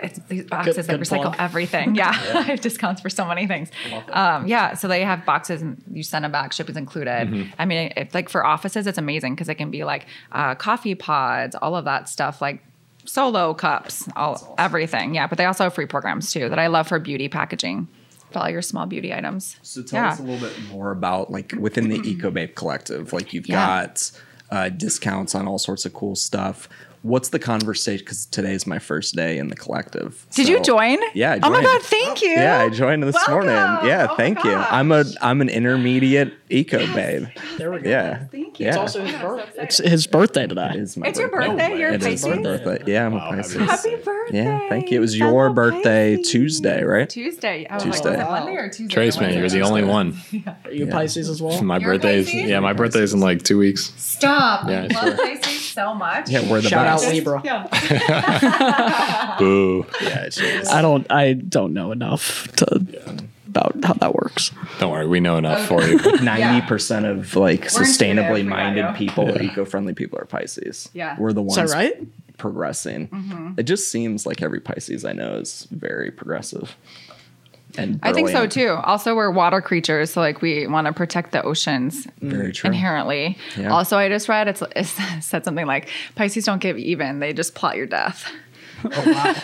S2: it's these boxes that
S3: good
S2: recycle
S3: plug.
S2: everything. Yeah, I have discounts for so many things. Um, yeah, so they have boxes and you send them back, shipping's included.
S4: Mm-hmm.
S2: I mean, it's like for offices, it's amazing because it can be like uh, coffee pods, all of that stuff, like solo cups, all everything. Yeah, but they also have free programs too that I love for beauty packaging, for all your small beauty items.
S1: So tell
S2: yeah.
S1: us a little bit more about like within the EcoBabe collective. Like you've
S2: Yeah.
S1: got uh, discounts on all sorts of cool stuff. What's the conversation? Because today is my first day in the collective.
S2: Did you join?
S1: Yeah. I
S2: Oh my god, thank you.
S1: Yeah, I joined this
S2: Welcome.
S1: morning. Yeah,
S2: Oh
S1: thank you. I'm a I'm an intermediate eco babe.
S3: there we go
S1: Yeah.
S2: Thank you.
S1: Yeah.
S3: it's also his,
S2: I'm so
S3: it's his birthday today
S1: It is my
S2: It's your
S1: birthday.
S2: birthday.
S4: way.
S2: You're a
S1: It is my
S2: Pisces.
S1: birthday. Yeah, I'm a
S4: Wow, happy
S1: Pisces.
S2: Happy birthday.
S1: Yeah, thank you. It was your
S2: fellow
S1: birthday
S2: Pisces.
S1: Tuesday, right?
S2: Tuesday. Oh,
S1: Tuesday.
S2: Like, was it Monday or Tuesday?
S4: Trace, man, you're the only one.
S3: are you Pisces as well
S4: My
S2: You're a
S4: birthday's
S2: Pisces?
S4: yeah, my birthday's in like two weeks.
S2: Stop.
S4: Yeah,
S2: I love Pisces so much.
S1: Yeah, we're the
S3: Shout out
S1: best.
S3: Libra.
S2: Yeah.
S4: Boo!
S1: Yeah, it's
S3: I don't I don't know enough to about how that works.
S4: Don't worry, we know enough for you.
S1: ninety percent of like
S2: We're
S1: sustainably minded
S2: you.
S1: people, eco-friendly people are Pisces.
S2: Yeah.
S1: we're the ones
S3: Is that right?
S1: progressing.
S2: Mm-hmm.
S1: It just seems like every Pisces I know is very progressive. And
S2: I think so too. Also, we're water creatures, so like we want to protect the oceans mm,
S1: Very true.
S2: inherently.
S1: Yeah.
S2: Also, I just read it's, it said something like Pisces don't give even; they just plot your death.
S1: Oh wow,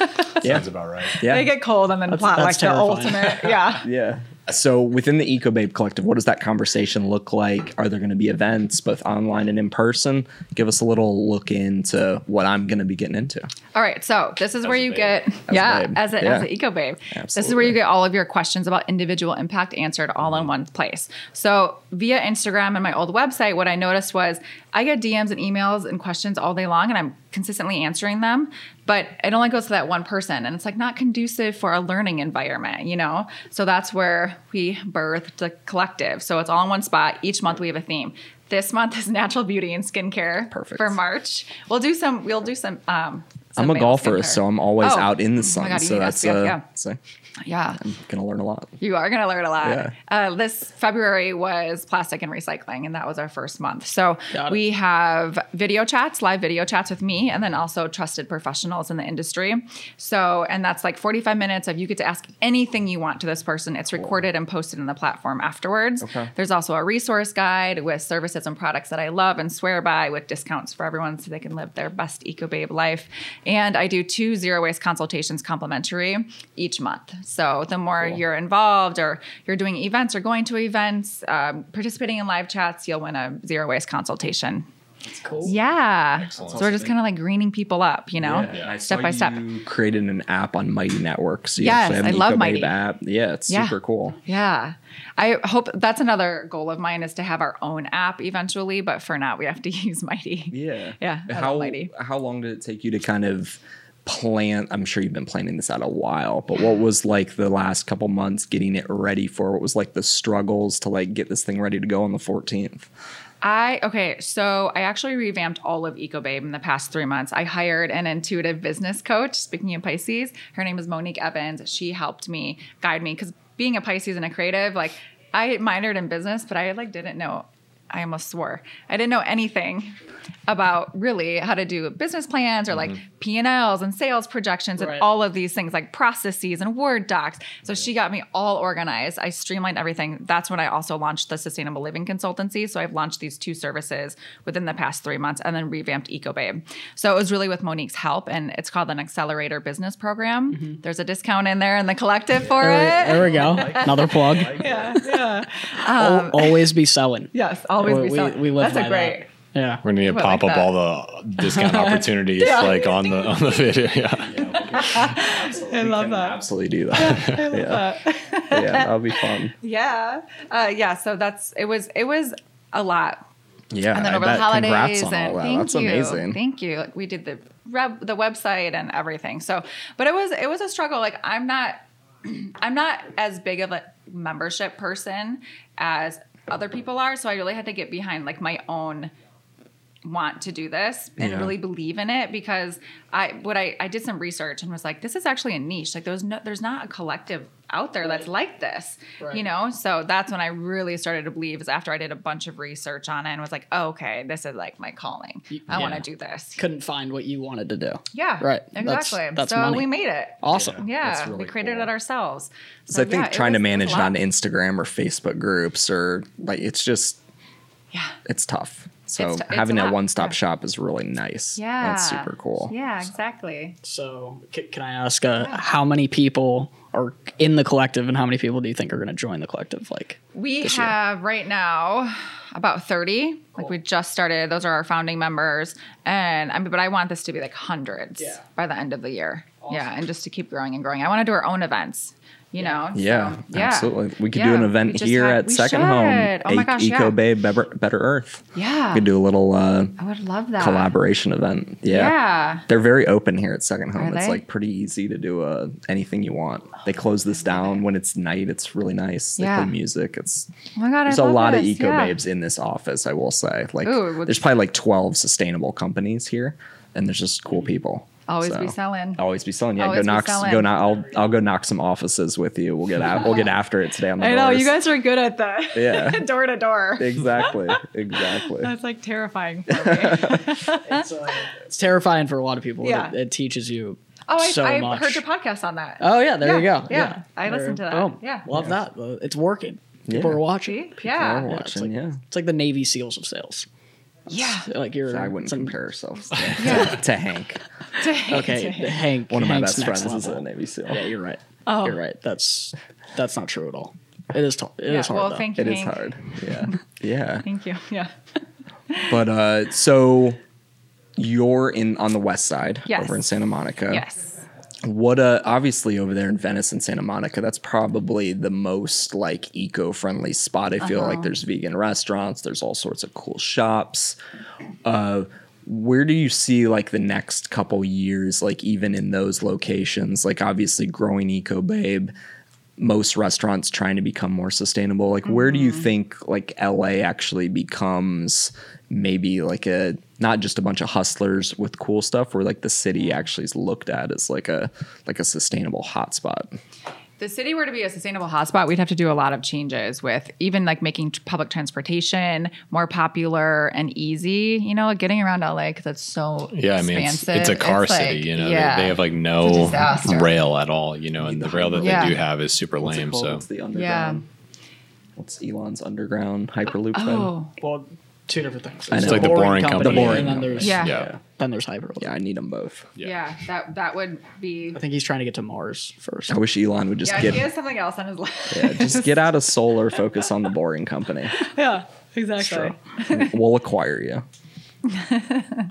S1: Yeah,
S4: Sounds about right.
S1: yeah,
S2: They get cold and then plot
S3: that's
S2: like the ultimate. Yeah.
S1: yeah. So within the EcoBabe Collective, what does that conversation look like? Are there going to be events, both online and in person? Give us a little look into what I'm going to be getting into.
S2: All right, so this is where you
S4: babe.
S2: get
S1: a
S2: yeah,
S1: babe.
S2: as a,
S1: Yeah.
S2: as an eco babe. This is where you get all of your questions about individual impact answered all in mm-hmm. one place. So via Instagram and my old website, what I noticed was I get DMs and emails and questions all day long, and I'm consistently answering them. But it only goes to that one person, and it's like not conducive for a learning environment, you know. So that's where we birthed the collective. So it's all in one spot. Each month we have a theme. This month is natural beauty and skincare.
S1: Perfect.
S2: For March, we'll do some. We'll do some. Um, some
S1: I'm a golfer,
S2: skincare.
S1: so I'm always
S2: Oh.
S1: out in the
S2: Oh
S1: sun.
S2: my God,
S1: so that's
S2: SPF,
S1: uh,
S2: yeah.
S1: so
S2: Yeah.
S1: I'm gonna learn a lot.
S2: You are going to learn a lot.
S1: Yeah.
S2: Uh, this February was plastic and recycling, and that was our first month. So we have video chats, live video chats with me, and then also trusted professionals in the industry. So, and that's like 45 minutes of you get to ask anything you want to this person. It's recorded and posted in the platform afterwards.
S1: Okay.
S2: There's also a resource guide with services and products that I love and swear by with discounts for everyone so they can live their best eco babe life. And I do two zero waste consultations complimentary each month. So the more you're involved or you're doing events or going to events, um, participating in live chats, you'll win a zero waste consultation.
S3: That's cool.
S2: Yeah. So we're just kind of like greening people up, you know,
S1: I
S2: step by step.
S1: You created an app on Mighty Networks. You
S2: Yes, I love Mighty.
S1: app. Yeah, it's
S2: Yeah.
S1: super cool.
S2: Yeah. I hope that's another goal of mine is to have our own app eventually, but for now we have to use Mighty.
S1: Yeah.
S2: Yeah,
S1: How
S2: Mighty.
S1: how long did it take you to kind of plan? I'm sure you've been planning this out a while, but what was like the last couple months getting it ready for? What was like the struggles to like get this thing ready to go on the 14th?
S2: I okay, so I actually revamped all of EcoBabe in the past three months. I hired an intuitive business coach. Speaking of Pisces, her name is Monique Evans. She helped me guide me because being a Pisces and a creative, like I minored in business, but I like didn't know. I almost swore I didn't know anything about really how to do business plans or like mm-hmm. P and Ls and sales projections
S3: Right.
S2: and all of these things like processes and Word docs. So she got me all organized. I streamlined everything. That's when I also launched the Sustainable Living Consultancy. So I've launched these two services within the past three months and then revamped Eco Babe. So it was really with Monique's help and it's called an Accelerator Business Program. Mm-hmm. There's a discount in there in the collective for
S3: There,
S2: it.
S3: there we go. Another plug.
S2: yeah, yeah.
S3: Um, Al- always be selling.
S2: Yes, always
S3: We-
S2: be
S3: we-
S2: selling.
S3: we live
S2: That's a
S3: by that.
S2: great.
S3: Yeah.
S4: We're gonna need to
S2: I like
S4: pop up
S2: that.
S4: all the discount opportunities like on the on the video. Yeah.
S2: I love that.
S1: Absolutely do that. yeah. yeah, that'll be fun.
S2: Yeah. Uh, yeah. So that's it was it was a lot.
S1: Yeah,
S2: And then
S1: I
S2: over the
S1: bet. Congrats
S2: holidays
S1: on
S2: and
S1: all that.
S2: thank
S1: That's
S2: you.
S1: amazing.
S2: Thank you. Like we did the rep, the website and everything. So, but it was it was a struggle. Like I'm not I'm not as big of a membership person as other people are, so I really had to get behind like my own want to do this and
S1: Yeah.
S2: really believe in it because I what I I did some research and was like this is actually a niche like there's no there's not a collective out there that's like this
S3: Right.
S2: you know so that's when I really started to believe is after I did a bunch of research on it and was like oh, okay this is like my calling I want to do this
S3: Couldn't find what you wanted to do.
S2: yeah
S3: Right.
S2: Exactly
S3: that's
S2: so
S3: money.
S2: we made it
S3: Awesome.
S2: yeah
S1: That's really
S2: we created
S1: cool.
S2: it ourselves
S1: So I think
S2: yeah,
S1: trying to
S2: was- it
S1: manage it on. Instagram or Facebook groups or like it's just
S2: yeah
S1: it's tough. So
S2: It's t- it's
S1: having
S2: a
S1: a one stop
S2: yeah.
S1: shop is really nice.
S2: yeah
S1: That's super cool.
S2: yeah exactly
S3: So, c- can I ask uh, how many people are in the collective and how many people do you think are going to join the collective? Like,
S2: We
S3: this year?
S2: have right now about 30. Like we just started. Those are our founding members. And I mean, but I want this to be like hundreds
S3: Yeah.
S2: by the end of the year. Yeah. And just to keep growing and growing. I want to do our own events, you know?
S1: Yeah,
S2: So, yeah.
S1: absolutely. We could
S2: Yeah,
S1: do an event here
S2: had-
S1: at Second Home.
S2: Oh my gosh,
S1: Eco
S2: yeah.
S1: Bay Better, Better Earth.
S2: Yeah.
S1: We could do a little uh,
S2: I would love that.
S1: collaboration event. Yeah.
S2: Yeah.
S1: They're very open here at Second Home.
S2: Are
S1: it's
S2: they?
S1: like pretty easy to do uh, anything you want. They close this down when it's night. It's really nice. They play music. It's
S2: Oh my God.
S1: there's
S2: I
S1: a lot of eco babes in this office. I will say, like,
S2: Ooh,
S1: there's probably like 12 sustainable companies here, and there's just cool people.
S2: Always be selling.
S1: Always be selling. Yeah,
S2: Always
S1: go knock. Go knock. I'll I'll go knock some offices with you. We'll get out. We'll get after it today on the
S2: I know. You guys are good at that.
S1: Yeah.
S2: door to door.
S1: Exactly. Exactly.
S2: That's like terrifying for me.
S3: it's, uh, it's terrifying for a lot of people.
S2: Yeah.
S3: It, it teaches you
S2: oh, I,
S3: so
S2: I
S3: much.
S2: heard your podcast on that.
S3: Oh yeah, there you go.
S2: yeah. I
S3: There-
S2: listened to that.
S3: boom.
S2: Yeah.
S3: love that. Uh, It's working. People
S1: Yeah.
S3: are watching.
S2: See? Yeah.
S1: We're
S3: Yeah, it's
S1: watching.
S3: like,
S1: yeah.
S3: It's like the Navy SEAls of sales.
S2: Yeah.
S3: Like you're.
S1: I wouldn't
S3: it's an-
S1: compare ourselves to,
S2: Yeah.
S1: to Hank.
S3: Okay, to Hank.
S1: One of my
S3: Hank's
S1: best
S3: next
S1: friends is a
S3: level.
S1: Navy SEAL.
S3: Yeah, you're right.
S2: Oh.
S3: You're right. That's that's not true at all. It is. T- it is
S2: Yeah,
S3: hard.
S2: well,
S3: though.
S2: thank you.
S1: It is
S2: Hank.
S1: hard. Yeah. Yeah.
S2: Thank you. Yeah.
S1: But uh so you're in on the west side
S2: Yes.
S1: over in Santa Monica.
S2: Yes.
S1: What uh obviously over there in Venice and Santa Monica, that's probably the most like eco-friendly spot. I feel
S2: Uh-huh.
S1: like there's vegan restaurants, there's all sorts of cool shops. Uh where do you see like the next couple years like even in those locations? Like obviously growing Eco Babe, most restaurants trying to become more sustainable. Like where do you
S2: Mm-hmm.
S1: think like LA actually becomes maybe like a not just a bunch of hustlers with cool stuff where like the city actually is looked at as like a like a sustainable hotspot.
S2: the city were to be a sustainable hotspot, we'd have to do a lot of changes with even like making t- public transportation more popular and easy. You know, getting around LA because it's so
S4: Yeah, I mean, it's,
S2: expansive.
S4: it's a car
S2: It's
S4: city.
S2: like-
S4: You know,
S2: yeah.
S4: they, they have like no rail at all. You know, and the rail that
S2: Yeah.
S4: they do have is super lame. So
S1: What's the underground? What's Elon's underground hyperloop oh, thing?
S2: oh,
S3: Well, two different things.
S1: I know. It's like
S4: the boring company.
S3: and
S4: The boring
S3: then there's
S2: Yeah.
S4: yeah.
S3: then there's Hyperloop.
S1: Yeah, I need them both.
S2: yeah. that that would be.
S3: I think he's trying to get to Mars first.
S1: I wish Elon would just
S2: Yeah,
S1: get
S2: he has something else on his list.
S1: yeah, just get out of solar, focus on the boring company.
S2: yeah, exactly.
S1: We'll acquire you.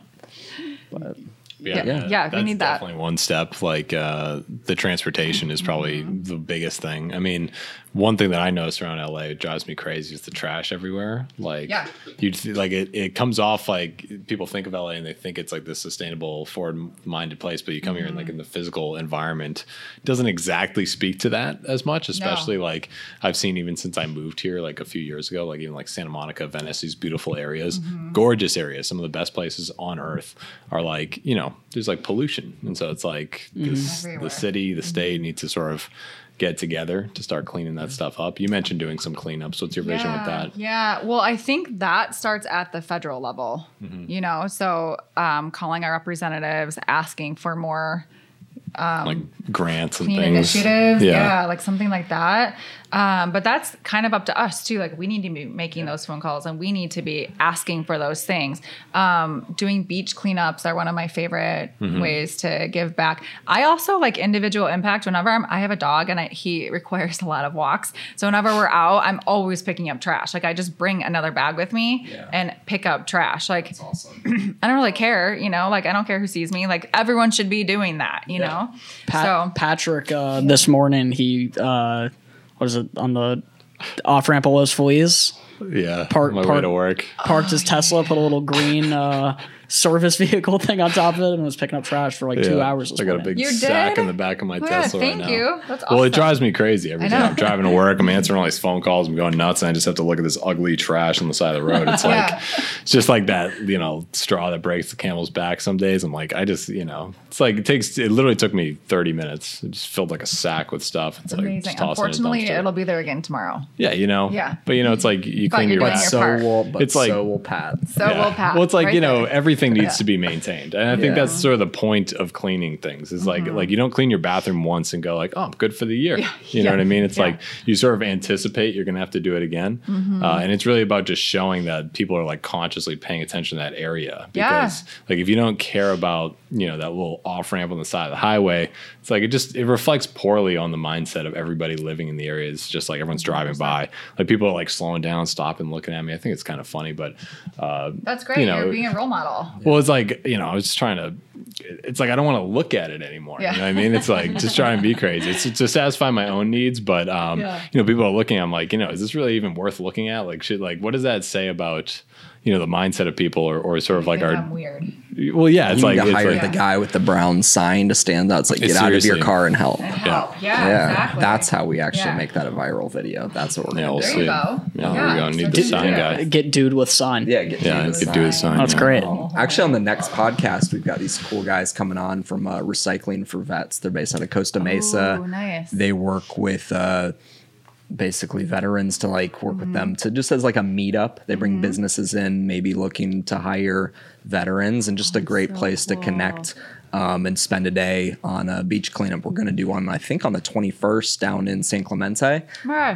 S3: But
S4: Yeah,
S2: Yeah. Yeah, we need that.
S4: Definitely one step. Like uh, the transportation is probably
S2: Mm-hmm.
S4: the biggest thing. I mean, one thing that I notice around LA it drives me crazy is the trash everywhere. Like,
S2: Yeah.
S4: you like it. It comes off like people think of LA and they think it's like this sustainable, forward-minded place, but you come here and like
S2: Mm-hmm.
S4: in the physical environment, doesn't exactly speak to that as much. Especially like I've seen even since I moved here like a few years ago, like even like Santa Monica, Venice, these beautiful areas,
S2: Mm-hmm.
S4: gorgeous areas, some of the best places on earth are like you know there's like pollution, and so it's like this, the city, the state need to sort of get together to start cleaning that stuff up. You mentioned doing some cleanups. What's your vision with that?
S2: Yeah. Well, I think that starts at the federal level,
S4: Mm-hmm.
S2: you know, so um, calling our representatives, asking for more um,
S4: like grants and things.
S2: initiatives. Yeah. like something like that. Um, but that's kind of up to us too. Like we need to be making those phone calls and we need to be asking for those things. Um, doing beach cleanups are one of my favorite
S4: Mm-hmm.
S2: ways to give back. I also like individual impact. Whenever I'm, I have a dog and I, he requires a lot of walks, so whenever we're out, I'm always picking up trash. Like I just bring another bag with me
S1: Yeah.
S2: and pick up trash. Like
S1: awesome.
S2: I don't really care, you know. Like I don't care who sees me. Like everyone should be doing that, you know.
S3: Pat,
S2: so
S3: Patrick uh, this morning he uh, what is it on the off ramp of Los Feliz
S4: Yeah,
S3: Park-
S4: my way to work.
S3: parked his Tesla, put a little green uh, service vehicle thing on top of it, and was picking up trash for like two hours.
S4: I got a big
S2: You
S4: sack
S2: did?
S4: in the back of my
S2: Good,
S4: Tesla
S2: thank
S4: right now.
S2: you. That's
S4: Well, it drives me crazy every
S2: I
S4: time
S2: know.
S4: I'm driving to work. I'm answering all these phone calls. I'm going nuts, and I just have to look at this ugly trash on the side of the road. It's like
S2: Yeah.
S4: it's just like that, you know, straw that breaks the camel's back. Some days I'm like, I just, you know, it's like it takes. It literally took me 30 minutes. It just filled like a sack with stuff. It's like
S2: Amazing.
S4: just toss it
S2: Unfortunately, it'll be there again tomorrow.
S4: yeah, you know.
S2: Yeah.
S4: But you know, it's like you
S2: But you're
S4: your
S2: doing
S1: so
S2: part.
S1: will, but
S4: It's like-
S1: so will Pat.
S2: So we'll pass.
S4: Well, it's like
S2: right
S4: you know
S2: there.
S4: everything needs
S2: Yeah.
S4: to be maintained, and I think
S1: Yeah.
S4: that's sort of the point of cleaning things. Is like
S2: Mm-hmm.
S4: like you don't clean your bathroom once and go like, oh, I'm good for the year. You know
S2: Yeah.
S4: what I mean? It's
S2: Yeah. Mm-hmm.
S4: like you sort of anticipate you're gonna have to do it again, uh, and it's really about just showing that people are like consciously paying attention to that area.
S2: Yeah.
S4: Because like if you don't care about you know that little off ramp on the side of the highway, it's like it just it reflects poorly on the mindset of everybody living in the area. It's just like everyone's driving by, like people are like slowing down, stopping, looking at me. I think it's kind of funny, but uh,
S2: That's great.
S4: you know,
S2: are being a role model.
S4: well, it's like you know, I was just trying to. It's like I don't want to look at it anymore.
S2: Yeah.
S4: You know what I mean? It's like just try and be crazy. It's to satisfy my own needs, but um,
S2: Yeah.
S4: you know, people are looking. I'm like, you know, is this really even worth looking at? Like, shit, like, what does that say about you know the mindset of people, or, or sort of like
S2: Think
S4: our?
S2: I'm weird.
S4: Well, yeah, it's
S1: You
S4: like
S1: need to
S4: it's
S1: hire
S4: like,
S1: the guy with the brown sign to stand out. It's like
S4: It's
S1: get out of your car and help.
S2: And help. Yeah,
S1: Yeah,
S2: exactly.
S1: that's how we actually
S2: Yeah.
S1: make that a viral video. That's what we're
S4: Yeah,
S1: gonna
S4: we'll
S2: There
S1: do.
S2: you
S4: see.
S2: go.
S4: Yeah, there we go. Need the
S2: so
S4: sign guy.
S3: Get dude with sign.
S1: Yeah, get
S4: Yeah,
S1: you
S4: you
S1: the
S4: could do a
S1: sign.
S4: sign.
S3: That's
S4: yeah.
S3: great.
S1: Actually, on the next podcast, we've got these cool guys coming on from uh, Recycling for Vets. They're based out of Costa Mesa.
S2: Ooh, nice.
S1: They work with uh, basically veterans to like work
S2: Mm-hmm.
S1: with them to just as like a meetup. They bring businesses in, maybe looking to hire veterans, and just a great
S2: so
S1: place to connect. Um, and spend a day on a beach cleanup. We're going to do one, I think, on the 21st down in San Clemente.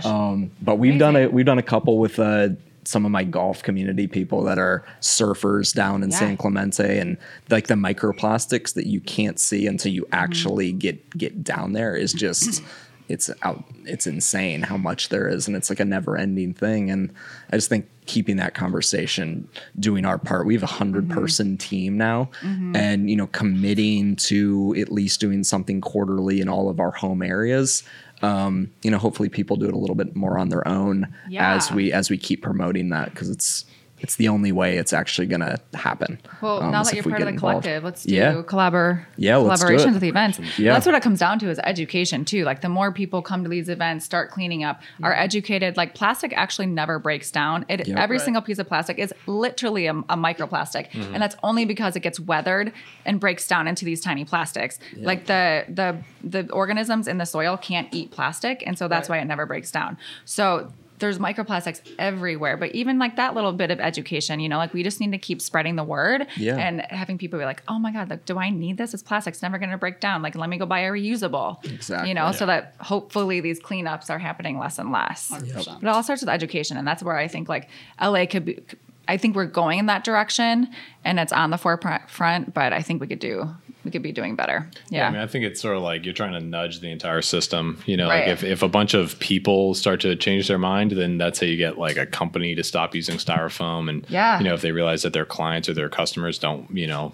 S1: Um, but we've done a we've done a couple with uh, some of my golf community people that are surfers down in
S2: Yeah.
S1: San Clemente, and like the microplastics that you can't see until you actually get get down there is just it's out it's insane how much there is, and it's like a never ending thing. And I just think keeping that conversation, doing our part. We have a 100 person team now, and you know committing to at least doing something quarterly in all of our home areas um, you know, hopefully people do it a little bit more on their own as we as we keep promoting that because it's it's the only way it's actually gonna happen.
S2: Well,
S1: um,
S2: now that you're part of the
S1: involved.
S2: collective, let's do
S1: Yeah.
S2: collabor
S1: Yeah, let's do
S2: collaborations
S1: it.
S2: with events.
S1: Yeah.
S2: That's what it comes down to is education too. Like the more people come to these events, start cleaning up, are educated. Like plastic actually never breaks down. It
S1: Yep.
S2: every
S1: Right.
S2: single piece of plastic is literally a, a microplastic,
S1: Mm-hmm.
S2: and that's only because it gets weathered and breaks down into these tiny plastics. Like the the the organisms in the soil can't eat plastic, and so that's why it never breaks down. So there's microplastics everywhere but even like that little bit of education you know like we just need to keep spreading the word
S1: Yeah.
S2: and having people be like oh my god like do i need this it's plastic it's never going to break down like let me go buy a reusable
S1: Exactly.
S2: you know so that hopefully these cleanups are happening less and less
S3: 100%.
S2: but it all starts with education and that's where i think like la could be i think we're going in that direction and it's on the forefront but i think we could do we could be doing better. Yeah.
S4: I mean, I think it's sort of like you're trying to nudge the entire system. You know,
S2: Right.
S4: like if, if a bunch of people start to change their mind, then that's how you get like a company to stop using styrofoam. And,
S2: Yeah.
S4: you know, if they realize that their clients or their customers don't, you know,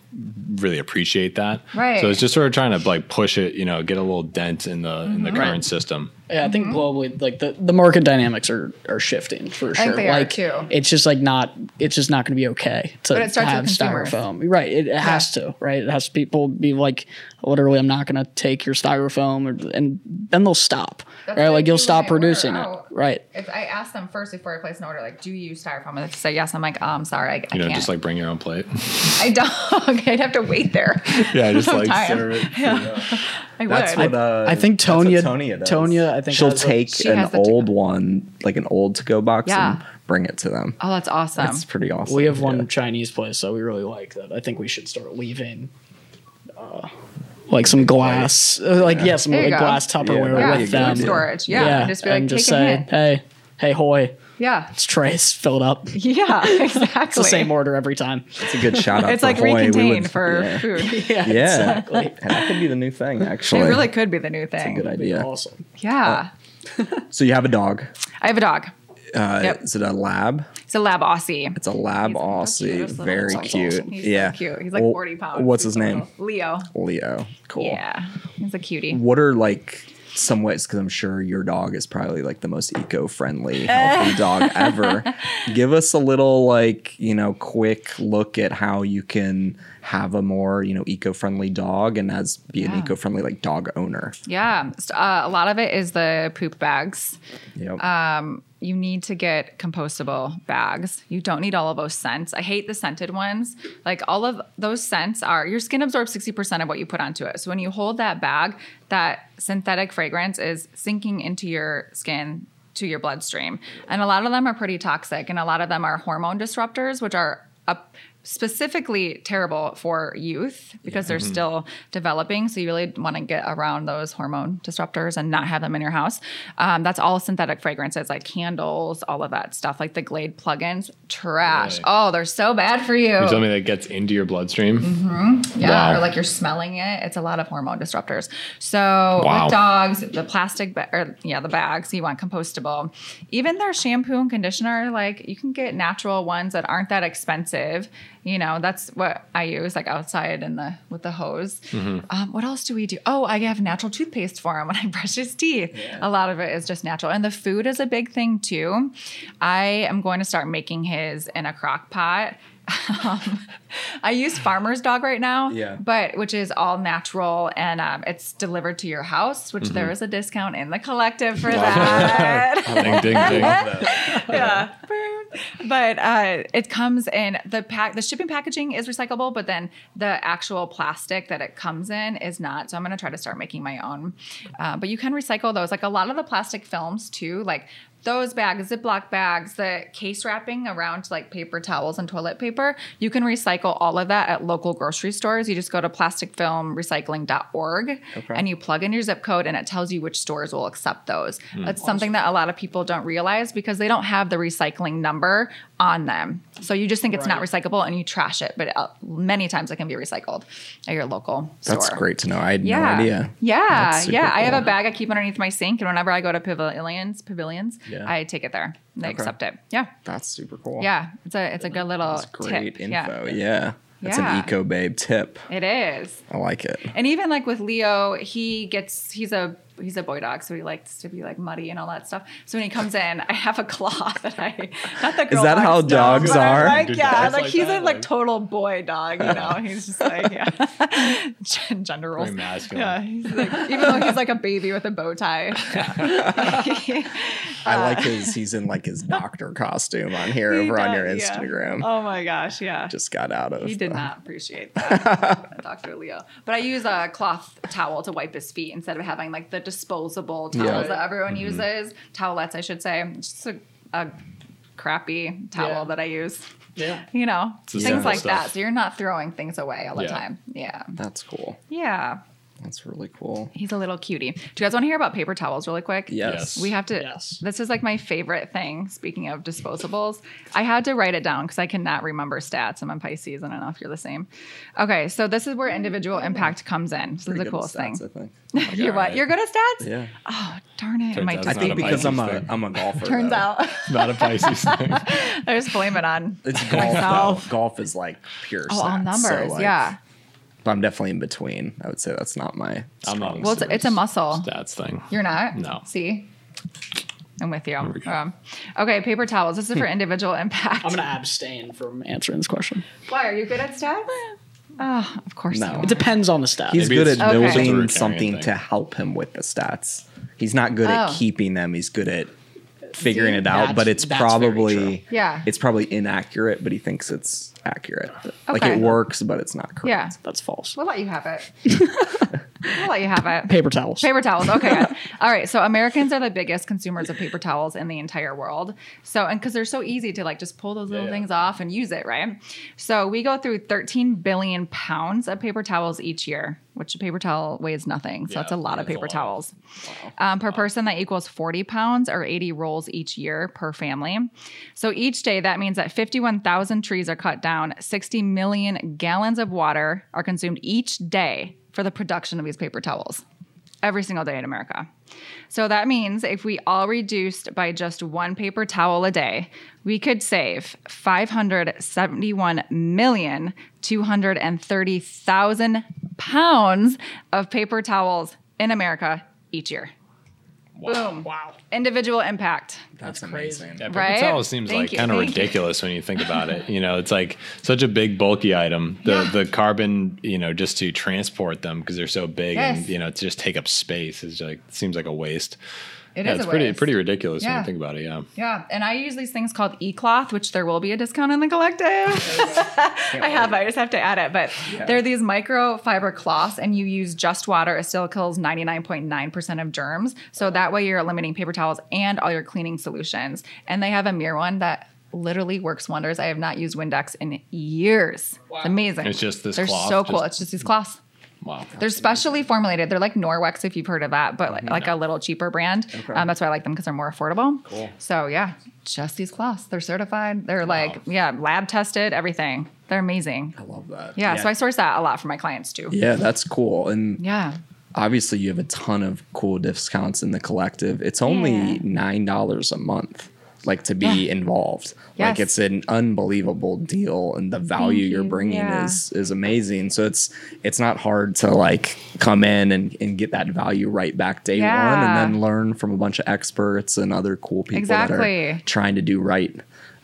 S4: really appreciate that.
S2: Right.
S4: So it's just sort of trying to like push it, you know, get a little dent in the, in
S2: Mm-hmm.
S4: the current system.
S3: Yeah, I think
S2: Mm-hmm.
S3: globally, like the, the market dynamics are are shifting for sure.
S2: think they are,
S3: like
S2: too.
S3: it's just like not it's just not going to be okay to
S2: But it starts with
S3: have styrofoam. Right, it, it has to. Right, it has people be like, literally, I'm not going to take your styrofoam, or, and then they'll stop.
S2: That's
S3: right, like you'll stop
S2: when I order
S3: producing it. Right.
S2: If I ask them first before I place an order, like, do you use styrofoam? And they say yes. I'm like, oh, I'm sorry, I, I
S4: You know,
S2: can't.
S4: just like bring your own plate.
S2: I don't. I'd have to wait there.
S4: yeah, just like serve it.
S2: I would.
S1: That's what uh,
S3: I think Tonya-
S1: Tonya does.
S3: Tonya, I think,
S1: she'll
S3: has a-
S1: take
S2: She
S1: an
S2: has the to-go.
S1: old one, like an old to go box,
S2: Yeah.
S1: and bring it to them.
S2: oh, that's awesome.
S1: That's pretty awesome.
S3: We have one
S1: yeah.
S3: Chinese place that we really like that I think we should start leaving. Uh, like some glass, uh, like yeah, some
S2: There you
S3: like
S2: go.
S3: glass Tupperware
S2: yeah,
S3: with
S2: food
S3: them.
S2: storage. Yeah, and just be like,
S3: and
S2: take
S3: just
S2: a
S3: say,
S2: hit.
S3: hey, hey, hoy,
S2: Yeah,
S3: it's trays filled up.
S2: Yeah, exactly.
S3: it's the same order every time.
S1: It's a good shout out.
S2: It's
S1: for
S2: like
S1: Hoy. We
S2: recontained
S1: would-
S2: for
S1: yeah.
S2: food.
S3: Yeah,
S1: Yeah,
S3: exactly.
S1: And that could be the new thing. Actually,
S2: It really could be the new thing.
S1: It's a good idea.
S3: Awesome.
S2: Yeah,
S1: So you have a dog.
S2: I have a dog.
S1: Uh,
S2: Yep.
S1: Is it a lab?
S2: It's a lab Aussie.
S1: It's a lab
S2: He's
S1: Aussie.
S2: cutest little
S1: Very
S2: dog.
S1: cute.
S2: He's
S1: yeah.
S2: so cute. He's like
S1: Well,
S2: 40 pounds.
S1: What's
S2: He's
S1: his name?
S2: little. Leo.
S1: Leo. Cool.
S2: Yeah, he's a cutie.
S1: What are like some ways? Because I'm sure your dog is probably like the most eco-friendly, healthy dog ever. Give us a little like you know quick look at how you can have a more you know eco-friendly dog and as be an eco-friendly like dog owner.
S2: Yeah, uh, a lot of it is the poop bags.
S1: Yep.
S2: Um, you need to get compostable bags. You don't need all of those scents. I hate the scented ones. Like all of those scents are your skin absorbs 60% of what you put onto it. So when you hold that bag, that synthetic fragrance is sinking into your skin to your bloodstream. And a lot of them are pretty toxic and a lot of them are hormone disruptors which are up specifically terrible for youth because they're still developing. So you really want to get around those hormone disruptors and not have them in your house. Um, that's all synthetic fragrances like candles, all of that stuff, like the Glade plugins. Trash.
S4: Really?
S2: Oh, they're so bad for you.
S4: You tell me that gets into your bloodstream.
S2: Mm-hmm. Yeah,
S4: Wow.
S2: or like you're smelling it. It's a lot of hormone disruptors. So
S4: Wow.
S2: with dogs, the plastic, ba- or yeah, the bags you want compostable. Even their shampoo and conditioner, like you can get natural ones that aren't that expensive. You know, that's what I use, like outside in the with the hose. Um, what else do we do? Oh, I have natural toothpaste for him when I brush his teeth. A lot of it is just natural, and the food is a big thing too. I am going to start making his in a crock pot. Um, I use Farmer's Dog right now,
S1: Yeah.
S2: but which is all natural and um, it's delivered to your house, which there is a discount in the collective for that.
S4: ding, ding, ding.
S2: yeah. Boom. But uh, it comes in the pack. The shipping packaging is recyclable, but then the actual plastic that it comes in is not. So I'm going to try to start making my own. Uh, but you can recycle those. Like a lot of the plastic films too, like those bags, Ziploc bags, the case wrapping around like paper towels and toilet paper, you can recycle all of that at local grocery stores. You just go to plasticfilmrecycling.org and you plug in your zip code and it tells you which stores will accept those. Hmm. That's something that a lot of people don't realize because they don't have the recycling number on them. So you just think it's not recyclable and you trash it, but uh, many times it can be recycled at your local
S1: That's
S2: store.
S1: great to know. I had
S2: Yeah.
S1: no idea.
S2: Yeah.
S1: That's super
S2: Yeah. I have a bag I keep underneath my sink and whenever I go to pavilions, pavilions,
S1: Yeah.
S2: I take it there. They
S1: Okay.
S2: accept it. Yeah.
S1: That's super cool.
S2: Yeah. It's a it's a good little
S1: That's great
S2: tip.
S1: info.
S2: Yeah.
S1: Yeah. That's
S2: Yeah.
S1: an eco babe tip.
S2: It is.
S1: I like it.
S2: And even like with Leo, he gets he's a he's a boy dog, so he likes to be like muddy and all that stuff. So when he comes in, I have a cloth that I not the girl
S1: that
S2: dogs,
S1: how dogs
S2: but
S1: are?
S2: Like,
S4: Do
S2: yeah,
S4: dogs
S2: like,
S4: like
S2: he's
S4: that?
S2: a like
S4: Like-
S2: total boy dog, you know. He's just like yeah, gender roles.
S4: Very masculine.
S2: Yeah, he's like even though he's like a baby with a bow tie. Yeah.
S1: I like uh, his. He's in like his doctor costume on here
S2: He
S1: over on your
S2: does, yeah.
S1: Instagram.
S2: Oh my gosh, yeah.
S1: Just got out of.
S2: He did
S1: the-
S2: not appreciate that, Dr. Leo. But I use a cloth towel to wipe his feet instead of having like the disposable towels
S1: Yeah.
S2: that everyone mm-hmm. uses. Towelettes, I should say. It's just a, a crappy towel
S3: Yeah.
S2: that I use.
S3: Yeah.
S2: You know, things like
S4: stuff.
S2: that. So you're not throwing things away all the
S4: Yeah.
S2: time. Yeah.
S1: That's cool.
S2: Yeah.
S1: That's really cool.
S2: He's a little cutie. Do you guys want to hear about paper towels really quick?
S1: Yes.
S2: We have to.
S3: Yes.
S2: This is like my favorite thing. Speaking of disposables, I had to write it down because I cannot remember stats. I'm a Pisces. I don't know if you're the same. Okay, so this is where individual impact comes in. This is the coolest
S1: at
S2: thing.
S1: stats, I think.
S2: You're what? You're good at stats?
S1: Yeah.
S2: Oh darn it!
S4: Turns
S2: My
S4: out
S1: I think
S4: a
S1: because I'm a
S4: Pisces thing.
S1: I'm a golfer.
S2: turns
S1: though.
S2: out
S4: Not a Pisces thing.
S2: I just blame it on.
S1: it's golf.
S2: myself.
S1: Golf is like pure.
S2: Oh, all
S1: stats, so,
S2: numbers.
S1: like,
S2: yeah.
S1: But I'm definitely in between. I would say that's not my.
S4: I'm not.
S2: Well, it's, it's a muscle.
S4: Stats thing.
S2: You're not?
S4: No.
S2: See? I'm with you. Um, okay, paper towels. This is for individual impact.
S3: I'm gonna abstain from answering this question.
S2: Why? Are you good at stats? Oh, of course.
S1: No.
S2: you
S1: It
S2: are.
S3: It depends on the stats.
S1: He's
S4: Maybe
S1: good at
S2: Okay.
S1: Building
S4: recurring
S1: something
S4: thing.
S1: to help him with the stats. He's not good at
S2: Oh.
S1: keeping them. He's good at figuring
S2: See?
S1: it out. but it's probably.
S2: Yeah.
S1: It's probably inaccurate, but he thinks it's accurate. Like
S2: Okay.
S1: it works, but it's not correct.
S2: Yeah.
S3: That's false.
S2: We'll let you have it. we'll let you have it.
S3: Paper towels.
S2: Paper towels. Okay. good. All right. So Americans are the biggest consumers of paper towels in the entire world. So, and because they're so easy to like just pull those little
S4: Yeah.
S2: things off and use it, right? So we go through 13 billion pounds of paper towels each year, which a paper towel weighs nothing. So
S4: Yeah,
S2: that's a lot of
S4: that's a
S2: paper
S4: lot.
S2: towels. Um, per person, that equals 40 pounds or 80 rolls each year per family. So each day, that means that 51,000 trees are cut down, 60 million gallons of water are consumed each day for the production of these paper towels. Every single day in America. So that means if we all reduced by just one paper towel a day, we could save 571 million 230,000 pounds of paper towels in America each year. Boom.
S3: Wow.
S2: Individual impact.
S1: That's,
S3: crazy.
S1: amazing.
S4: Yeah, paper
S2: Right?
S4: towel seems
S2: Thank
S4: like kind of
S2: thank you.
S4: ridiculous when you think about it. You know, it's like such a big bulky item. The
S2: Yeah.
S4: the carbon, you know, just to transport them because they're so big and you know to just take up space is like seems like a waste.
S2: It
S4: yeah,
S2: is
S4: it's
S2: a
S4: pretty
S2: waste.
S4: pretty ridiculous when you think about it. Yeah.
S2: Yeah, and I use these things called e-cloth, which there will be a discount in the collective. I have, I just have to add it. But they're these microfiber cloths, and you use just water. It still kills 99.9% of germs. So that way you're eliminating paper towels and all your cleaning solutions. And they have a mirror one that literally works wonders. I have not used Windex in years. It's amazing.
S4: It's just this
S2: They're
S4: cloth,
S2: so cool.
S4: just-
S2: it's just these cloths.
S4: Wow.
S2: They're specially formulated. They're like Norwex, if you've heard of that, but like, like a little cheaper brand. Um, that's why I like them because they're more affordable.
S1: Cool.
S2: So yeah, just these cloths. They're certified. They're like yeah, lab tested. Everything. They're amazing.
S1: I love that.
S2: Yeah, So I source that a lot for my clients too.
S1: Yeah, that's cool. And
S2: Yeah.
S1: obviously you have a ton of cool discounts in the collective. It's only
S2: Yeah.
S1: nine dollars a month, like to be
S2: Yeah.
S1: involved.
S2: Yes.
S1: Like it's an unbelievable deal, and the value you're bringing
S2: Yeah.
S1: is is amazing. So it's it's not hard to like come in and, and get that value right back day one, and then learn from a bunch of experts and other cool people that are trying to do right.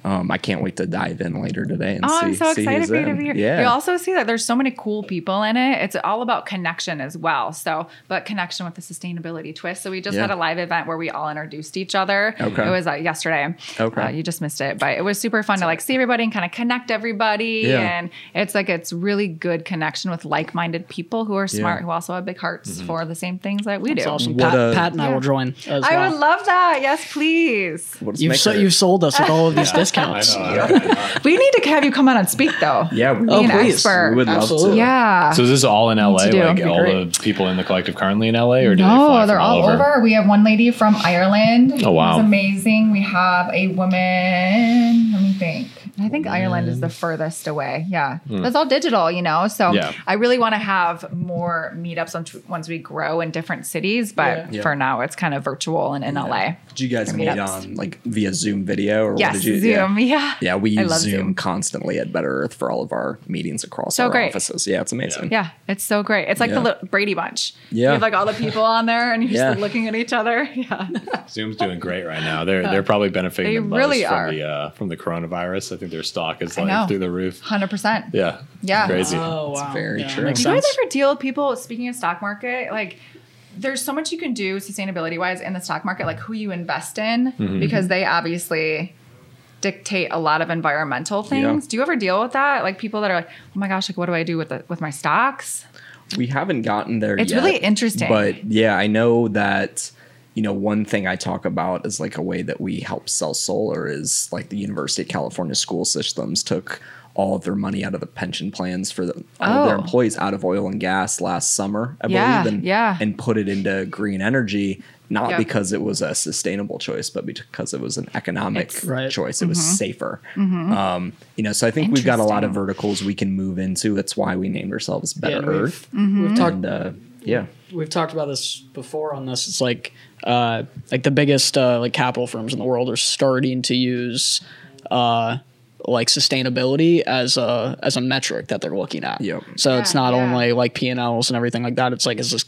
S1: Um, I can't wait to dive in later today and
S2: Oh,
S1: see.
S2: I'm so excited for you to be here.
S1: Yeah,
S2: You also see that there's so many cool people in it. It's all about connection as well. So, but connection with the sustainability twist. So we just
S1: Yeah.
S2: had a live event where we all introduced each other.
S1: Okay.
S2: It was uh, yesterday.
S1: Okay.
S2: Uh, you just missed it, but it was super fun to like see everybody and kind of connect everybody.
S1: Yeah.
S2: And it's like it's really good connection with like-minded people who are smart,
S1: Yeah.
S2: who also have big hearts
S1: Mm-hmm.
S2: for the same things that we
S3: That's
S2: do.
S3: awesome. Pat,
S1: a-
S3: Pat and I will join as
S2: I
S3: well.
S2: would love that. Yes, please.
S3: You've, so, you've sold us with all of these discounts.
S4: know, I know, I know.
S2: We need to have you come on and speak though.
S1: yeah, we,
S3: Oh,
S2: an
S3: please.
S2: expert.
S1: we would love
S3: Absolutely.
S1: to.
S2: Yeah.
S4: So is this all in LA? Like all
S2: great.
S4: the people in the collective currently in LA, or do they
S2: No, they're
S4: from
S2: all over? We have one lady from Ireland.
S4: Oh, wow.
S2: Who's amazing. We have a woman. Let me think. I think Ireland is the furthest away. Yeah. But it's all digital, you know? So.
S4: Yeah.
S2: I really want to have more meetups once, once we grow in different cities. But
S1: Yeah.
S2: for now, it's kind of virtual and in LA.
S1: Did you guys meet
S2: meetups.
S1: on like via Zoom video or
S2: Yes,
S1: what did you
S2: Zoom.
S1: Yeah.
S2: Yeah.
S1: Yeah, we
S2: I
S1: use
S2: love
S1: Zoom,
S2: Zoom.
S1: constantly at Better Earth for all of our meetings across
S2: So
S1: our
S2: great.
S1: offices. Yeah, it's amazing.
S2: Yeah, it's so great. It's like
S1: Yeah.
S2: the li- Brady Bunch.
S1: Yeah.
S2: You have like all the people on there and you're
S1: Yeah.
S2: just looking at each other. Yeah.
S4: Zoom's doing great right now. They're they're probably benefiting
S2: They
S4: the most
S2: really
S4: from
S2: are.
S4: the uh, from the coronavirus. I think their stock is like through the roof.
S2: 100%.
S4: Yeah,
S2: Yeah.
S4: crazy.
S3: Oh, wow.
S1: very true.
S3: Makes
S2: Do you guys ever deal with people speaking of stock market? Like, there's so much you can do sustainability wise in the stock market, like who you invest in,
S1: Mm-hmm.
S2: because they obviously dictate a lot of environmental things.
S1: Yeah.
S2: Do you ever deal with that? Like people that are like, oh my gosh, like what do I do with the, with my stocks?
S1: We haven't gotten there
S2: It's
S1: yet,
S2: really interesting.
S1: But yeah, I know that you know one thing I talk about is like a way that we help sell solar is like the University of California school systems took all of their money out of the pension plans for the, all of their
S2: Oh.
S1: employees out of oil and gas last summer, I
S2: Yeah,
S1: believe, and,
S2: yeah.
S1: and put it into green energy, not
S2: Yep.
S1: because it was a sustainable choice, but because it was an economic
S3: Right.
S1: choice. It was safer. Um, you know, so I think we've got a lot of verticals we can move into. That's why we named ourselves Better
S3: and we've-
S1: Earth.
S2: Mm-hmm.
S3: We've talked
S1: And uh, yeah,
S3: we've talked about this before on this. It's like uh, like the biggest uh, like capital firms in the world are starting to use uh, like sustainability as a as a metric that they're looking at.
S1: Yep.
S3: So it's not
S2: yeah.
S3: only like P and Ls and everything like that. It's like is this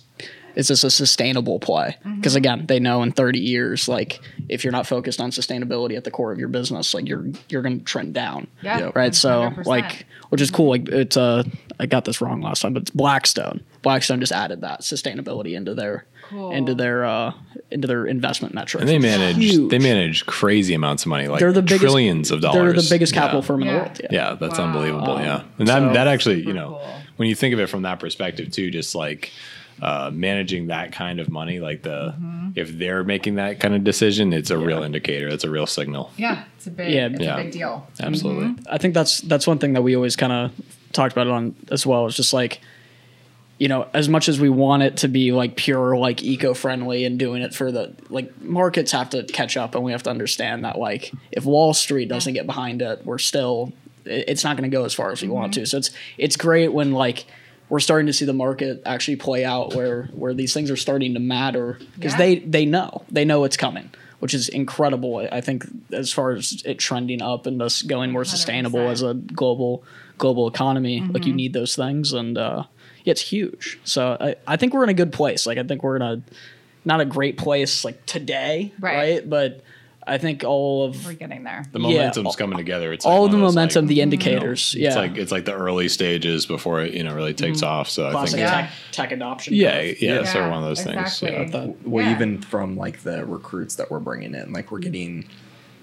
S3: is this a sustainable play?
S2: Mm-hmm.
S3: Because again, they know in 30 years, like if you're not focused on sustainability at the core of your business, like you're you're going to trend down.
S2: Yeah.
S3: Right. So
S2: 100%.
S3: like, which is cool. Like it's uh, I got this wrong last time, but it's Blackstone. Blackstone just added that sustainability into their
S2: Cool.
S3: into their uh into their investment metrics.
S4: And they manage
S3: huge.
S4: they manage crazy amounts of money, like
S3: They're the biggest-
S4: trillions of dollars.
S3: They're the biggest
S4: Yeah.
S3: capital firm in the world. Yeah.
S4: Yeah, that's
S2: Wow.
S4: unbelievable.
S3: Um,
S4: yeah, and that
S3: so-
S4: that actually, you know,
S2: cool.
S4: when you think of it from that perspective too, just like uh, managing that kind of money, like the
S2: Mm-hmm.
S4: if they're making that kind of decision, it's a real indicator. It's a real signal.
S2: Yeah, it's a big,
S3: Yeah.
S2: it's
S4: Yeah.
S2: a big deal.
S4: Absolutely.
S3: I think that's that's one thing that we always kind of talked about it on as well. It's just like, you know, as much as we want it to be like pure, like eco-friendly and doing it for the like markets have to catch up, and we have to understand that like if Wall Street doesn't get behind it, we're still it's not going to go as far as we want to. So it's it's great when like we're starting to see the market actually play out where where these things are starting to matter because
S2: Yeah.
S3: they they know they know it's coming which is incredible I- think as far as it trending up and us going more sustainable
S2: 100%.
S3: as a global global economy like
S2: Mm-hmm.
S3: you need those things and uh yeah, it's huge so I, I think we're in a good place like i think we're in a not a great place like today
S2: Right.
S3: right, but i think all of
S2: We're getting there.
S4: The
S3: Yeah.
S4: momentum's coming together. It's
S3: all
S4: like
S3: of the momentum
S4: like,
S3: the
S4: you know,
S3: indicators yeah
S4: It's like it's like the early stages before it you know really takes mm-hmm. off. So I
S3: classic
S4: think
S2: Yeah.
S3: tech, tech adoption
S4: yeah,
S3: curve.
S4: yeah,
S2: Yeah,
S4: sort of one of those
S2: exactly.
S4: things. Yeah.
S1: well, even from like the recruits that we're bringing in, like we're mm-hmm. getting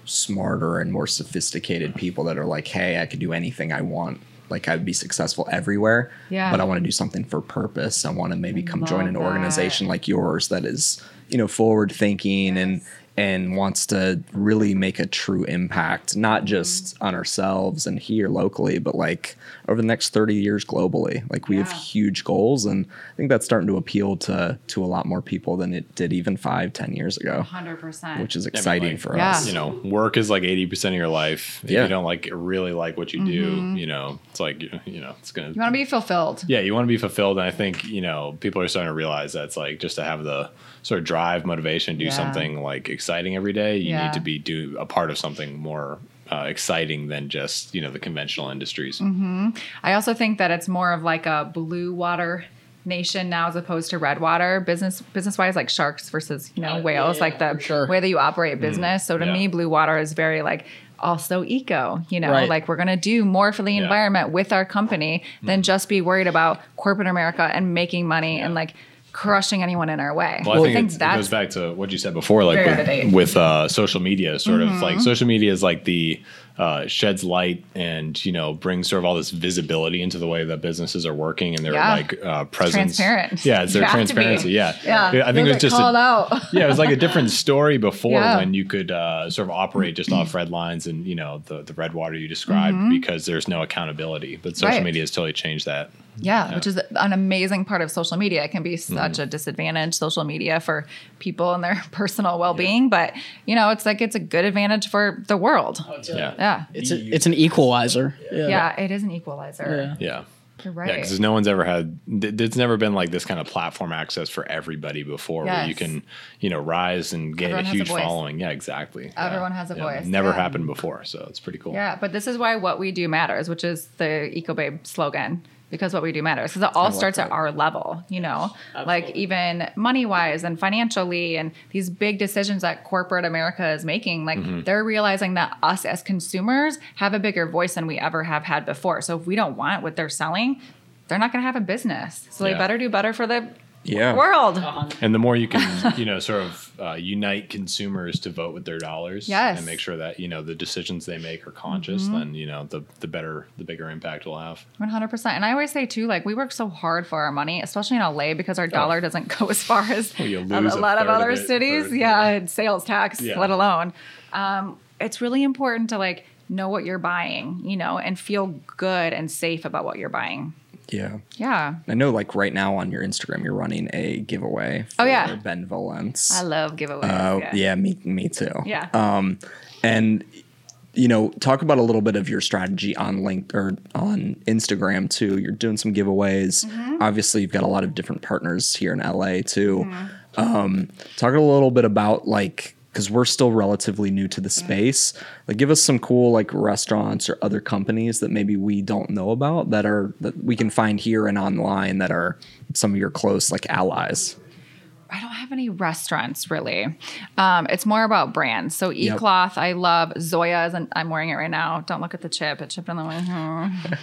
S1: smarter and more sophisticated people that are like, hey, I could do anything I want. Like I'd be successful everywhere,
S2: Yeah.
S1: but I want to do something for purpose. I want to maybe come join
S2: Love
S1: an
S2: that.
S1: organization like yours that is, you know, forward thinking and and wants to really make a true impact, not just
S2: Mm-hmm.
S1: on ourselves and here locally, but like over the next 30 years globally. Like we have huge goals and I think that's starting to appeal to to a lot more people than it did even five, ten years ago,
S2: 100%.
S1: which is
S4: I mean,
S1: exciting
S4: like,
S1: for
S2: Yeah.
S1: us.
S4: You know, work is like eighty percent of your life. If
S1: Yeah.
S4: you don't like really like what you
S2: Mm-hmm.
S4: do, you know, it's like you know, it's gonna
S2: you want to be fulfilled.
S4: yeah, you want to be fulfilled. And I think, you know, people are starting to realize that it's like just to have the sort of drive, motivation, do
S2: Yeah.
S4: something like exciting every day. You
S2: Yeah.
S4: need to be do a part of something more uh, exciting than just, you know, the conventional industries.
S2: Mm-hmm. I also think that it's more of like a blue water nation now as opposed to red water business business wise like sharks versus you know
S3: Uh,
S2: whales
S3: yeah,
S2: like the
S3: sure.
S2: way that you operate business so to
S4: yeah.
S2: me blue water is very like also eco you know
S3: Right.
S2: like we're going to do more for the
S4: Yeah.
S2: environment with our company than just be worried about corporate america and making money and like crushing anyone in our way
S4: Well, I think, it's, it goes back to what you said before, like
S2: Very out of date.
S4: with, with uh, social media, sort of
S2: Mm-hmm.
S4: like social media is like the uh, sheds light and you know brings sort of all this visibility into the way that businesses are working and their
S2: Yeah.
S4: like uh, presence.
S2: transparent
S4: Yeah, it's their
S2: You have to be.
S4: transparency. Yeah,
S2: yeah
S4: I think
S2: You'll
S4: it was just a,
S2: out
S4: yeah, it was like a different story before
S2: Yeah.
S4: when you could uh, sort of operate just off red lines and you know the the red water you described because there's no accountability. But social
S2: Mm-hmm. Right.
S4: media has totally changed that.
S2: Yeah, which is an amazing part of social media. It can be
S4: Mm-hmm.
S2: such a disadvantage, social media, for people and their personal well being. But, you know, it's like it's a good advantage for the world.
S4: Yeah,
S2: Yeah.
S3: it's a, it's an equalizer yeah,
S2: Yeah, it is an equalizer.
S3: Yeah.
S4: yeah.
S2: You're right.
S4: Yeah, because no one's ever had. th- There's never been like this kind of platform access for everybody before, where you can, you know, rise and gain
S2: Everyone
S4: a
S2: has a
S4: huge following. Yeah, exactly.
S2: Everyone
S4: Yeah.
S2: has a
S4: Yeah,
S2: voice,
S4: Never
S2: yeah.
S4: happened before, so it's pretty cool.
S2: yeah, but this is why what we do matters, which is the Eco Babe slogan. Because what we do matters. Because it all starts at our level, you know, like even money wise and financially, and these big decisions that corporate America is making. Like
S4: Mm-hmm.
S2: they're realizing that us as consumers have a bigger voice than we ever have had before. So if we don't want what they're selling, they're not going to have a business. So
S4: Yeah.
S2: they better do better for the
S1: Yeah.
S2: world.
S4: And the more you can, you know, sort of uh, unite consumers to vote with their dollars,
S2: Yes. Mm-hmm.
S4: and make sure that you know the decisions they make are conscious, then you know the the better, the bigger impact we'll have.
S2: One hundred percent. And I always say too, like we work so hard for our money, especially in LA, because our dollar doesn't go as far as
S4: Oh, you
S2: a, a
S4: a
S2: lot of
S4: third of
S2: other cities.
S4: for-
S2: yeah, and sales tax,
S4: Yeah.
S2: let alone. Um, it's really important to like know what you're buying, you know, and feel good and safe about what you're buying.
S1: Yeah.
S2: Yeah.
S1: I know, like right now on your Instagram, you're running a giveaway.
S2: Oh, yeah.
S1: Benevolence.
S2: I love giveaways.
S1: Uh,
S2: yeah.
S1: yeah. me me too.
S2: Yeah.
S1: Um, and you know, talk about a little bit of your strategy on link or on Instagram too. You're doing some giveaways.
S2: Mm-hmm.
S1: Obviously, you've got a lot of different partners here in LA too.
S2: Mm-hmm.
S1: Um, talk a little bit about like because we're still relatively new to the
S2: Mm-hmm.
S1: space. Like, give us some cool like restaurants or other companies that maybe we don't know about that are that we can find here and online that are some of your close like allies.
S2: I don't have any restaurants really. Um, it's more about brands. So
S1: Yep.
S2: eCloth, I love Zoya's, and I'm wearing it right now. Don't look at the chip; it chipped on the way.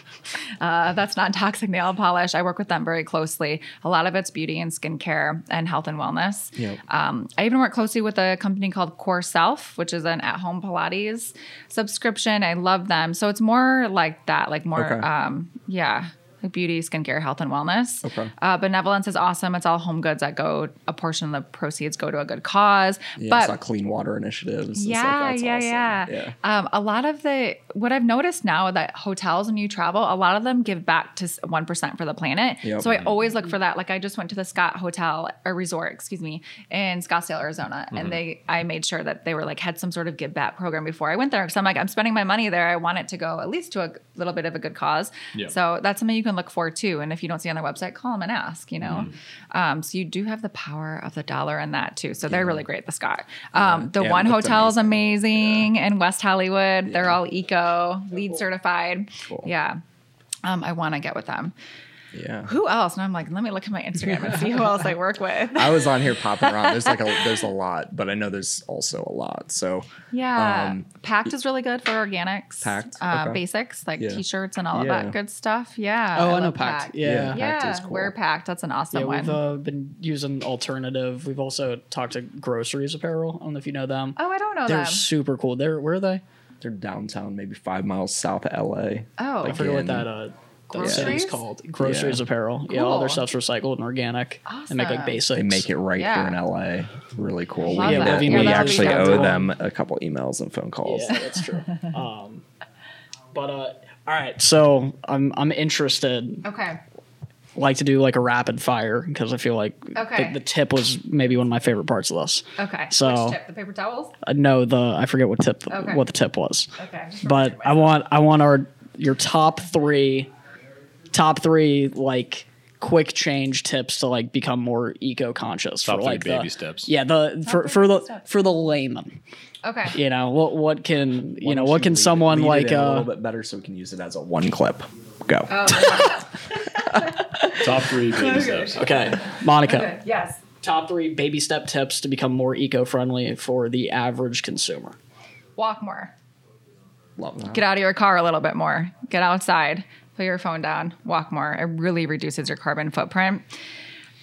S2: Uh, that's not toxic nail polish. I work with them very closely. A lot of it's beauty and skincare and health and wellness.
S1: Yep.
S2: Um, I even work closely with a company called Core Self, which is an at-home Pilates subscription. I love them. So it's more like that, like more,
S1: Okay.
S2: um, yeah. Like beauty, skincare, health, and wellness.
S1: Okay.
S2: Uh, Benevolence is awesome. It's all home goods that go. A portion of the proceeds go to a good cause.
S1: Yeah,
S2: but
S1: it's not clean water initiatives.
S2: yeah,
S1: That's
S2: yeah,
S1: awesome.
S2: yeah,
S1: yeah.
S2: Um, a lot of the what I've noticed now that hotels when you travel, a lot of them give back to one percent for the planet.
S1: Yep.
S2: So I always look for that. Like I just went to the Scott Hotel or Resort, excuse me, in Scottsdale, Arizona,
S1: Mm-hmm.
S2: and they I made sure that they were like had some sort of give back program before I went there because I'm like I'm spending my money there. I want it to go at least to a little bit of a good cause.
S4: Yep.
S2: So that's something you can look for too. And if you don't see on their website, call them and ask. You know,
S1: Mm-hmm.
S2: um, so you do have the power of the dollar in that too. So they're really great. The Scott, um, the
S1: Yeah,
S2: one hotel is amazing in West Hollywood. They're all eco, LEED certified.
S1: Cool.
S2: Yeah. Um, I want to get with them.
S1: Yeah.
S2: Who else? And I'm like, let me look at my Instagram and see who else I work with.
S1: I was on here popping around. There's like a there's a lot, but I know there's also a lot. So
S2: Yeah.
S1: Um,
S2: Pact is really good for organics.
S1: Pact,
S2: Uh,
S1: okay.
S2: Basics like
S1: Yeah.
S2: t-shirts and all of
S1: Yeah.
S2: that good stuff. Yeah.
S3: Oh, I, know
S2: love
S3: Pact.
S1: Yeah.
S3: Yeah.
S2: Yeah.
S1: Pact is cool.
S2: Wear Pact. That's an awesome
S3: Yeah,
S2: one.
S3: we've uh, been using alternative. We've also talked to Groceries Apparel. I don't know if you know them.
S2: oh, I don't know
S3: They're
S2: them.
S3: super cool. They're where are they?
S1: they're downtown, maybe five miles south of LA.
S2: Oh.
S3: I forget what that uh, that
S2: Groceries?
S3: city's called. Groceries
S1: Yeah.
S3: Apparel. Yeah, all their
S2: Cool.
S3: stuff's recycled and organic. They make like
S2: Awesome.
S3: basics.
S1: They make it right
S2: Yeah.
S1: here in LA. Really cool.
S2: Love
S1: we
S3: that.
S1: we
S3: Yeah, that'd be
S1: actually
S3: really
S1: owe
S3: cool.
S1: them a couple emails and phone calls.
S3: Yeah, that's true. um, but uh, all right, so I'm I'm interested.
S2: okay.
S3: Like to do like a rapid fire because I feel like
S2: Okay.
S3: the, the tip was maybe one of my favorite parts of this.
S2: Okay.
S3: So-
S2: Which tip? The paper towels?
S3: Uh, no, the I forget what tip
S2: Okay.
S3: what the tip was.
S2: Okay.
S3: but I want I want our your top three, top three like quick change tips to like become more eco conscious
S4: Top
S3: for
S4: three
S3: like
S4: baby
S3: the,
S4: steps.
S3: Yeah, the for for the
S2: steps.
S3: for the layman.
S2: Okay.
S3: You know what what can you
S1: Why
S3: know
S1: don't
S3: what can someone
S1: lead it
S3: like
S1: in a
S3: uh
S1: little bit better so we can use it as a one clip. Go.
S2: Oh,
S4: Top three baby steps.
S3: okay Monica
S2: okay. Yes.
S3: top three baby step tips to become more eco friendly for the average consumer.
S2: Walk more.
S1: Love that.
S2: Get out of your car a little bit more. Get outside. Put your phone down. Walk more. It really reduces your carbon footprint.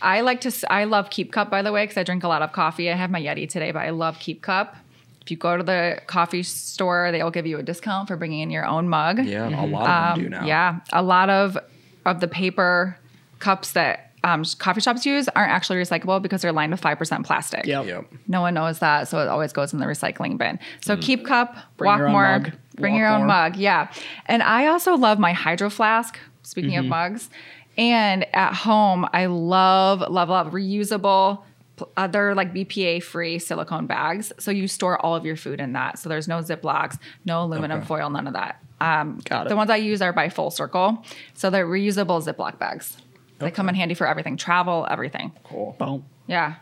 S2: I like to. I love Keep Cup by the way because I drink a lot of coffee. I have my Yeti today, but I love Keep Cup. If you go to the coffee store, they will give you a discount for bringing in your own mug.
S1: Yeah, a lot of them do now.
S2: Um, Yeah, a lot of of the paper cups that um, coffee shops use aren't actually recyclable because they're lined with five percent plastic.
S3: Yep.
S1: Yep.
S2: No one knows that, so it always goes in the recycling bin. So keep cup,
S3: Bring
S2: walk more,
S3: mug,
S2: bring your own
S3: more.
S2: mug. Yeah, and I also love my hydro flask. Speaking of mugs, and at home I love love love reusable. They're like BPA free silicone bags, so you store all of your food in that. So there's no Ziplocs, no aluminum
S1: Okay.
S2: foil, none of that. Um,
S3: Got it.
S2: The ones I use are by Full Circle, so they're reusable Ziploc bags. They come in handy for everything, travel, everything.
S1: Cool.
S3: Boom.
S2: Yeah.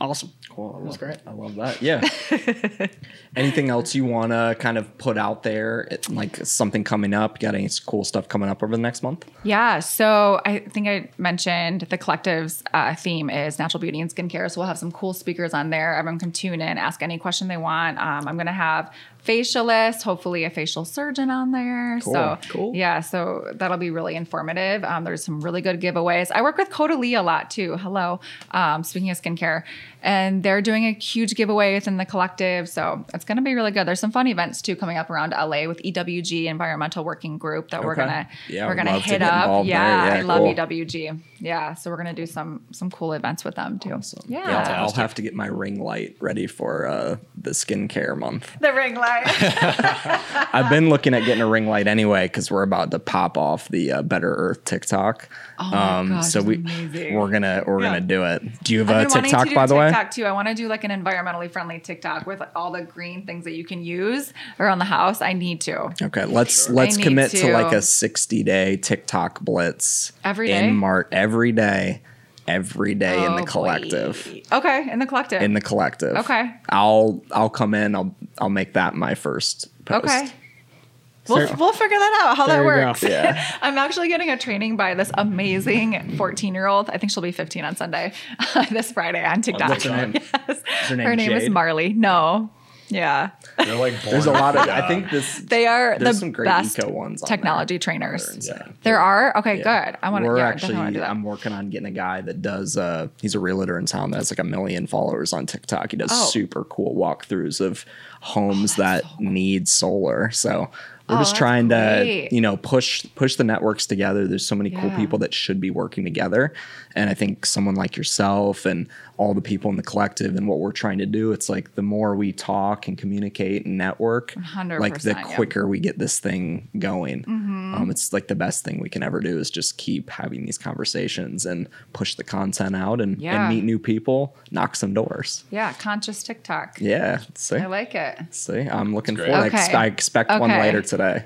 S3: Awesome.
S1: Cool. I love,
S3: great.
S1: I love that. Yeah. Anything else you want to kind of put out there? It- Like something coming up? Got any cool stuff coming up over the next month?
S2: Yeah, so I think I mentioned the collective's uh, theme is natural beauty and skincare. So we'll have some cool speakers on there. Everyone can tune in, ask any question they want. Um, I'm going to have facialists, hopefully a facial surgeon on there. So
S3: Cool.
S2: yeah, so that'll be really informative. Um, there's some really good giveaways. I work with Caudalie a lot too. Hello, um, speaking of skincare, and they're doing a huge giveaway within the collective. So it's going to be really good. There's some fun events too coming up around LA with EWG Environmental Working Group that we're gonna
S1: Yeah,
S2: we're gonna hit up.
S1: involved
S2: Yeah. I
S1: Yeah,
S2: love
S1: cool.
S2: EWG. Yeah, so we're gonna do some some cool events with them too. Yeah,
S1: I'll, I'll have to get my ring light ready for uh, the skincare month.
S2: the ring light.
S1: I've been looking at getting a ring light anyway because we're about to pop off the uh, Better Earth TikTok. Um,
S2: Oh my gosh,
S1: so we
S2: amazing.
S1: we're gonna we're
S2: Yeah.
S1: gonna do it. Do you have a TikTok by the way?
S2: TikTok too. I want to do like an environmentally friendly TikTok with all the green things that you can use around the house. I need to.
S1: Okay, let's let's commit to.
S2: to.
S1: like a 60 day TikTok blitz
S2: Every day?
S1: in Mart every day, every day in
S2: Oh,
S1: the
S2: boy.
S1: collective.
S2: Okay, in the collective.
S1: In the collective.
S2: Okay.
S1: I'll I'll come in. I'll I'll make that my first post.
S2: okay. We'll,
S3: There-
S2: we'll figure that out how that works.
S1: Yeah.
S2: I'm actually getting a training by this amazing 14 year old. I think she'll be 15 on Sunday, this Friday on TikTok.
S1: What's her name?
S2: Yes.
S1: her name
S2: Her name is Marley. No. Yeah.
S4: They're like
S1: There's a lot of.
S4: Yeah.
S1: I think this.
S2: They are
S1: There's
S2: the
S1: some great
S2: best
S1: eco ones on
S2: technology
S1: there.
S2: trainers.
S1: They're insane.
S2: There are? Okay,
S1: Yeah.
S2: good. I want to
S1: We're
S2: yeah,
S1: actually.
S2: do that.
S1: I'm working on getting a guy that does. Uh, he's a realtor in town that has like a million followers on TikTok. He does
S2: Oh.
S1: super cool walkthroughs of homes that need solar. So we're
S2: Oh,
S1: just trying
S2: great.
S1: to, you know, push push the networks together. There's so many cool people that should be working together, and I think someone like yourself and all the people in the collective and what we're trying to do, it's like the more we talk and communicate and network, like the
S2: yeah. Mm-hmm.
S1: quicker we get this thing going. Um, it's like the best thing we can ever do is just keep having these conversations and push the content out and,
S2: Yeah.
S1: and meet new people, knock some doors.
S2: yeah, conscious TikTok.
S1: Yeah, see,
S2: I like it.
S1: see, I'm looking
S4: great.
S1: forward. I, ex-
S2: Okay.
S1: I expect one later today.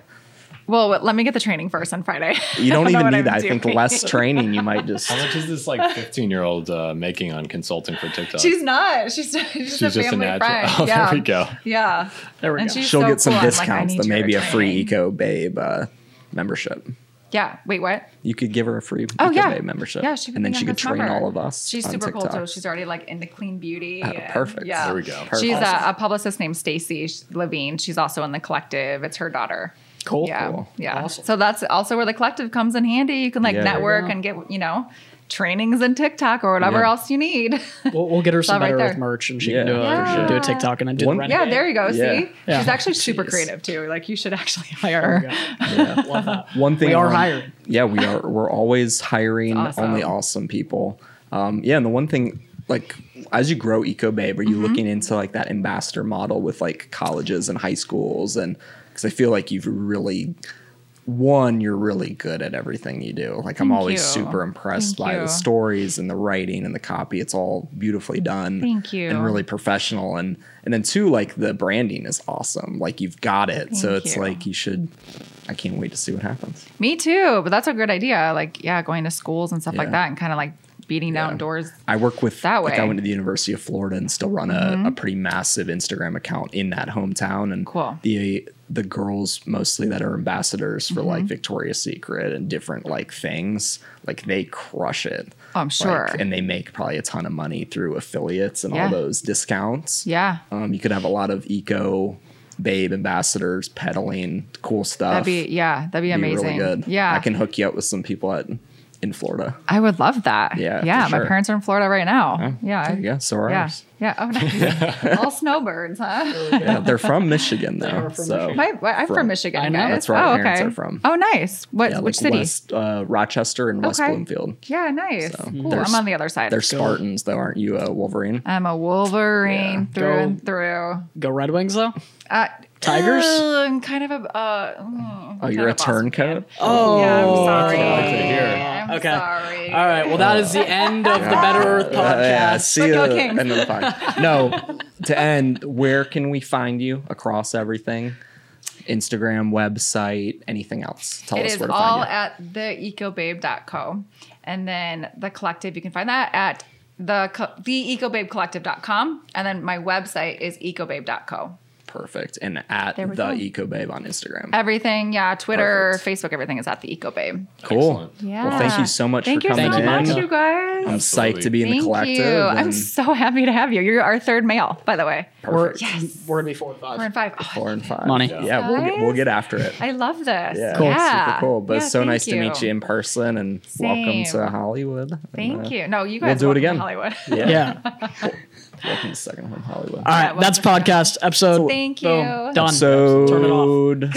S2: Well, let me get the training first on Friday.
S1: You
S2: I
S1: don't even need
S2: I'm
S1: that. I think less training, you might just.
S4: How much is this like 15 year old uh, making on consulting for TikTok?
S2: She's not. She's, she's,
S4: She's
S2: a
S4: just a
S2: family
S4: natural.
S2: friend.
S4: Oh,
S2: yeah.
S4: there we go.
S2: Yeah.
S3: There we
S2: And
S3: go.
S2: she's
S1: She'll
S2: so
S1: get some
S2: cool. I'm like, I
S1: discounts, but maybe a free
S2: training.
S1: Eco Babe uh, membership.
S2: Yeah. Wait, what?
S1: You could give her a free
S2: Oh
S1: Eco
S2: yeah,
S1: Babe membership.
S2: Yeah, she could
S1: and then she could train
S2: member.
S1: all of us.
S2: She's
S1: on
S2: super cool
S1: TikTok.
S2: too. She's already like into clean beauty.
S1: Oh,
S2: and-
S1: perfect.
S2: Yeah,
S4: There we go.
S2: She's a, a publicist named Stacy Levine. She's also in the collective. It's her daughter.
S3: Cool.
S2: Yeah,
S1: Cool.
S2: yeah.
S3: Awesome.
S2: So that's also where the collective comes in handy. You can like
S1: Yeah,
S2: network and get you know trainings and TikTok or whatever
S1: Yeah.
S2: else you need.
S3: We'll, we'll get her some
S2: all right
S3: better
S2: there.
S3: Earth merch, and she
S1: Yeah,
S3: can do a,
S2: for sure.
S3: do a TikTok and then do
S1: One-
S3: the
S2: yeah, there you go.
S1: Yeah.
S2: See,
S3: Yeah.
S2: she's actually super
S1: Jeez.
S2: creative too. Like you should actually hire her.
S3: go. Love that.
S1: One thing
S3: We are
S1: on-
S3: hiring.
S1: Yeah, we are. We're always hiring
S2: awesome.
S1: only awesome people. Um, yeah, and the one thing, like, as you grow Eco Babe, are you
S2: Mm-hmm.
S1: looking into like that ambassador model with like colleges and high schools? And because I feel like you've really, one, you're really good at everything you do. Like, I'm
S2: Thank
S1: always
S2: you.
S1: super impressed
S2: Thank
S1: by
S2: you.
S1: the stories and the writing and the copy. It's all beautifully done.
S2: Thank you.
S1: And really professional. And and then two, like the branding is awesome. Like you've got it. so it's
S2: you.
S1: like you should. I can't wait to see what happens.
S2: Me too, but that's a good idea. Like yeah, going to schools and stuff like that, and kind of like beating
S1: Yeah.
S2: down doors.
S1: I work with
S2: That
S1: Like I.
S2: Mm-hmm.
S1: went to the University of Florida and still run a, a pretty massive Instagram account in that hometown. And
S2: Cool.
S1: the the girls mostly that are ambassadors for like
S2: Mm-hmm.
S1: Victoria's Secret and different like things, like they crush it.
S2: Oh, I'm
S1: Like,
S2: sure.
S1: and they make probably a ton of money through affiliates and
S2: Yeah.
S1: all those discounts.
S2: Yeah,
S1: Um, you could have a lot of eco babe ambassadors peddling cool stuff.
S2: that'd be yeah, that'd be
S1: Be
S2: amazing.
S1: Really good.
S2: Yeah,
S1: I can hook you up with some people at in Florida.
S2: I would love that.
S1: Yeah,
S2: yeah. My
S1: sure.
S2: parents are in Florida right now. yeah,
S1: yeah. go. So are
S2: yeah,
S1: ours.
S2: Yeah. Oh, nice. All snowbirds, huh?
S1: Yeah, they're from Michigan though.
S3: are from
S1: so
S2: My, I'm from,
S1: From-
S2: Michigan.
S3: I know.
S2: guys.
S1: That's where our
S2: oh,
S1: parents
S2: okay.
S1: are from.
S2: Oh, nice. What?
S1: yeah,
S2: which
S1: like
S2: city?
S1: West, uh, Rochester and West
S2: Okay.
S1: Bloomfield.
S2: Yeah, nice. cool. I'm on the other side.
S1: They're Spartans though, aren't you? Uh, Wolverine.
S2: I'm a Wolverine
S1: Yeah.
S2: through
S3: Go-
S2: and through.
S3: Go Red Wings though.
S2: Uh,
S3: Tigers?
S2: uh, I'm kind of a. Uh, mm,
S1: Oh, you're a turncoat.
S2: fan. Yeah, I'm sorry.
S4: what I like to hear.
S2: I'm
S3: Okay.
S2: sorry.
S3: All right. Well, that is the end of the Better Earth
S1: Uh, yeah,
S3: podcast.
S1: see
S2: Let's go
S1: you
S2: Kings.
S1: end of the pod. No, to end, where can we find you across everything? Instagram, website, anything else? Tell
S2: It
S1: us where to
S2: all
S1: find you.
S2: at theecobabe.co. And then the collective, you can find that at the co- theecobabecollective.com. And then my website is ecobabe.co.
S1: Perfect. And at the
S2: go.
S1: Eco Babe on Instagram.
S2: Everything, yeah, Twitter,
S1: Perfect.
S2: Facebook, everything is at the Eco Babe.
S1: cool.
S4: Excellent.
S2: Yeah.
S1: Well, thank you so much
S2: Thank
S1: for
S2: you
S1: coming
S2: so
S1: in.
S2: much, you guys.
S1: I'm
S4: Absolutely.
S1: psyched to be in the
S2: Thank
S1: collective.
S2: you. I'm so happy to have you. You're our third male, by the way.
S3: We're,
S1: perfect.
S3: we're gonna be four and five.
S2: We're in five. Oh,
S1: Four and five.
S3: Money.
S1: Yeah, we'll get, we'll get after it.
S2: I love this.
S1: Yeah,
S3: Cool.
S2: Yeah.
S1: super cool. But
S2: Yeah,
S1: it's so
S2: thank
S1: nice to meet you in person and welcome to Hollywood. And,
S2: Thank
S1: uh,
S2: you. No, you
S1: we'll
S2: guys
S1: do it again.
S2: Hollywood.
S1: Yeah.
S3: Yeah.
S1: welcome to Second Home Hollywood.
S3: All right.
S2: well,
S3: That's
S2: for sure.
S3: podcast episode.
S2: Thank
S3: Boom.
S2: you.
S3: Done.
S1: So
S3: Turn it off.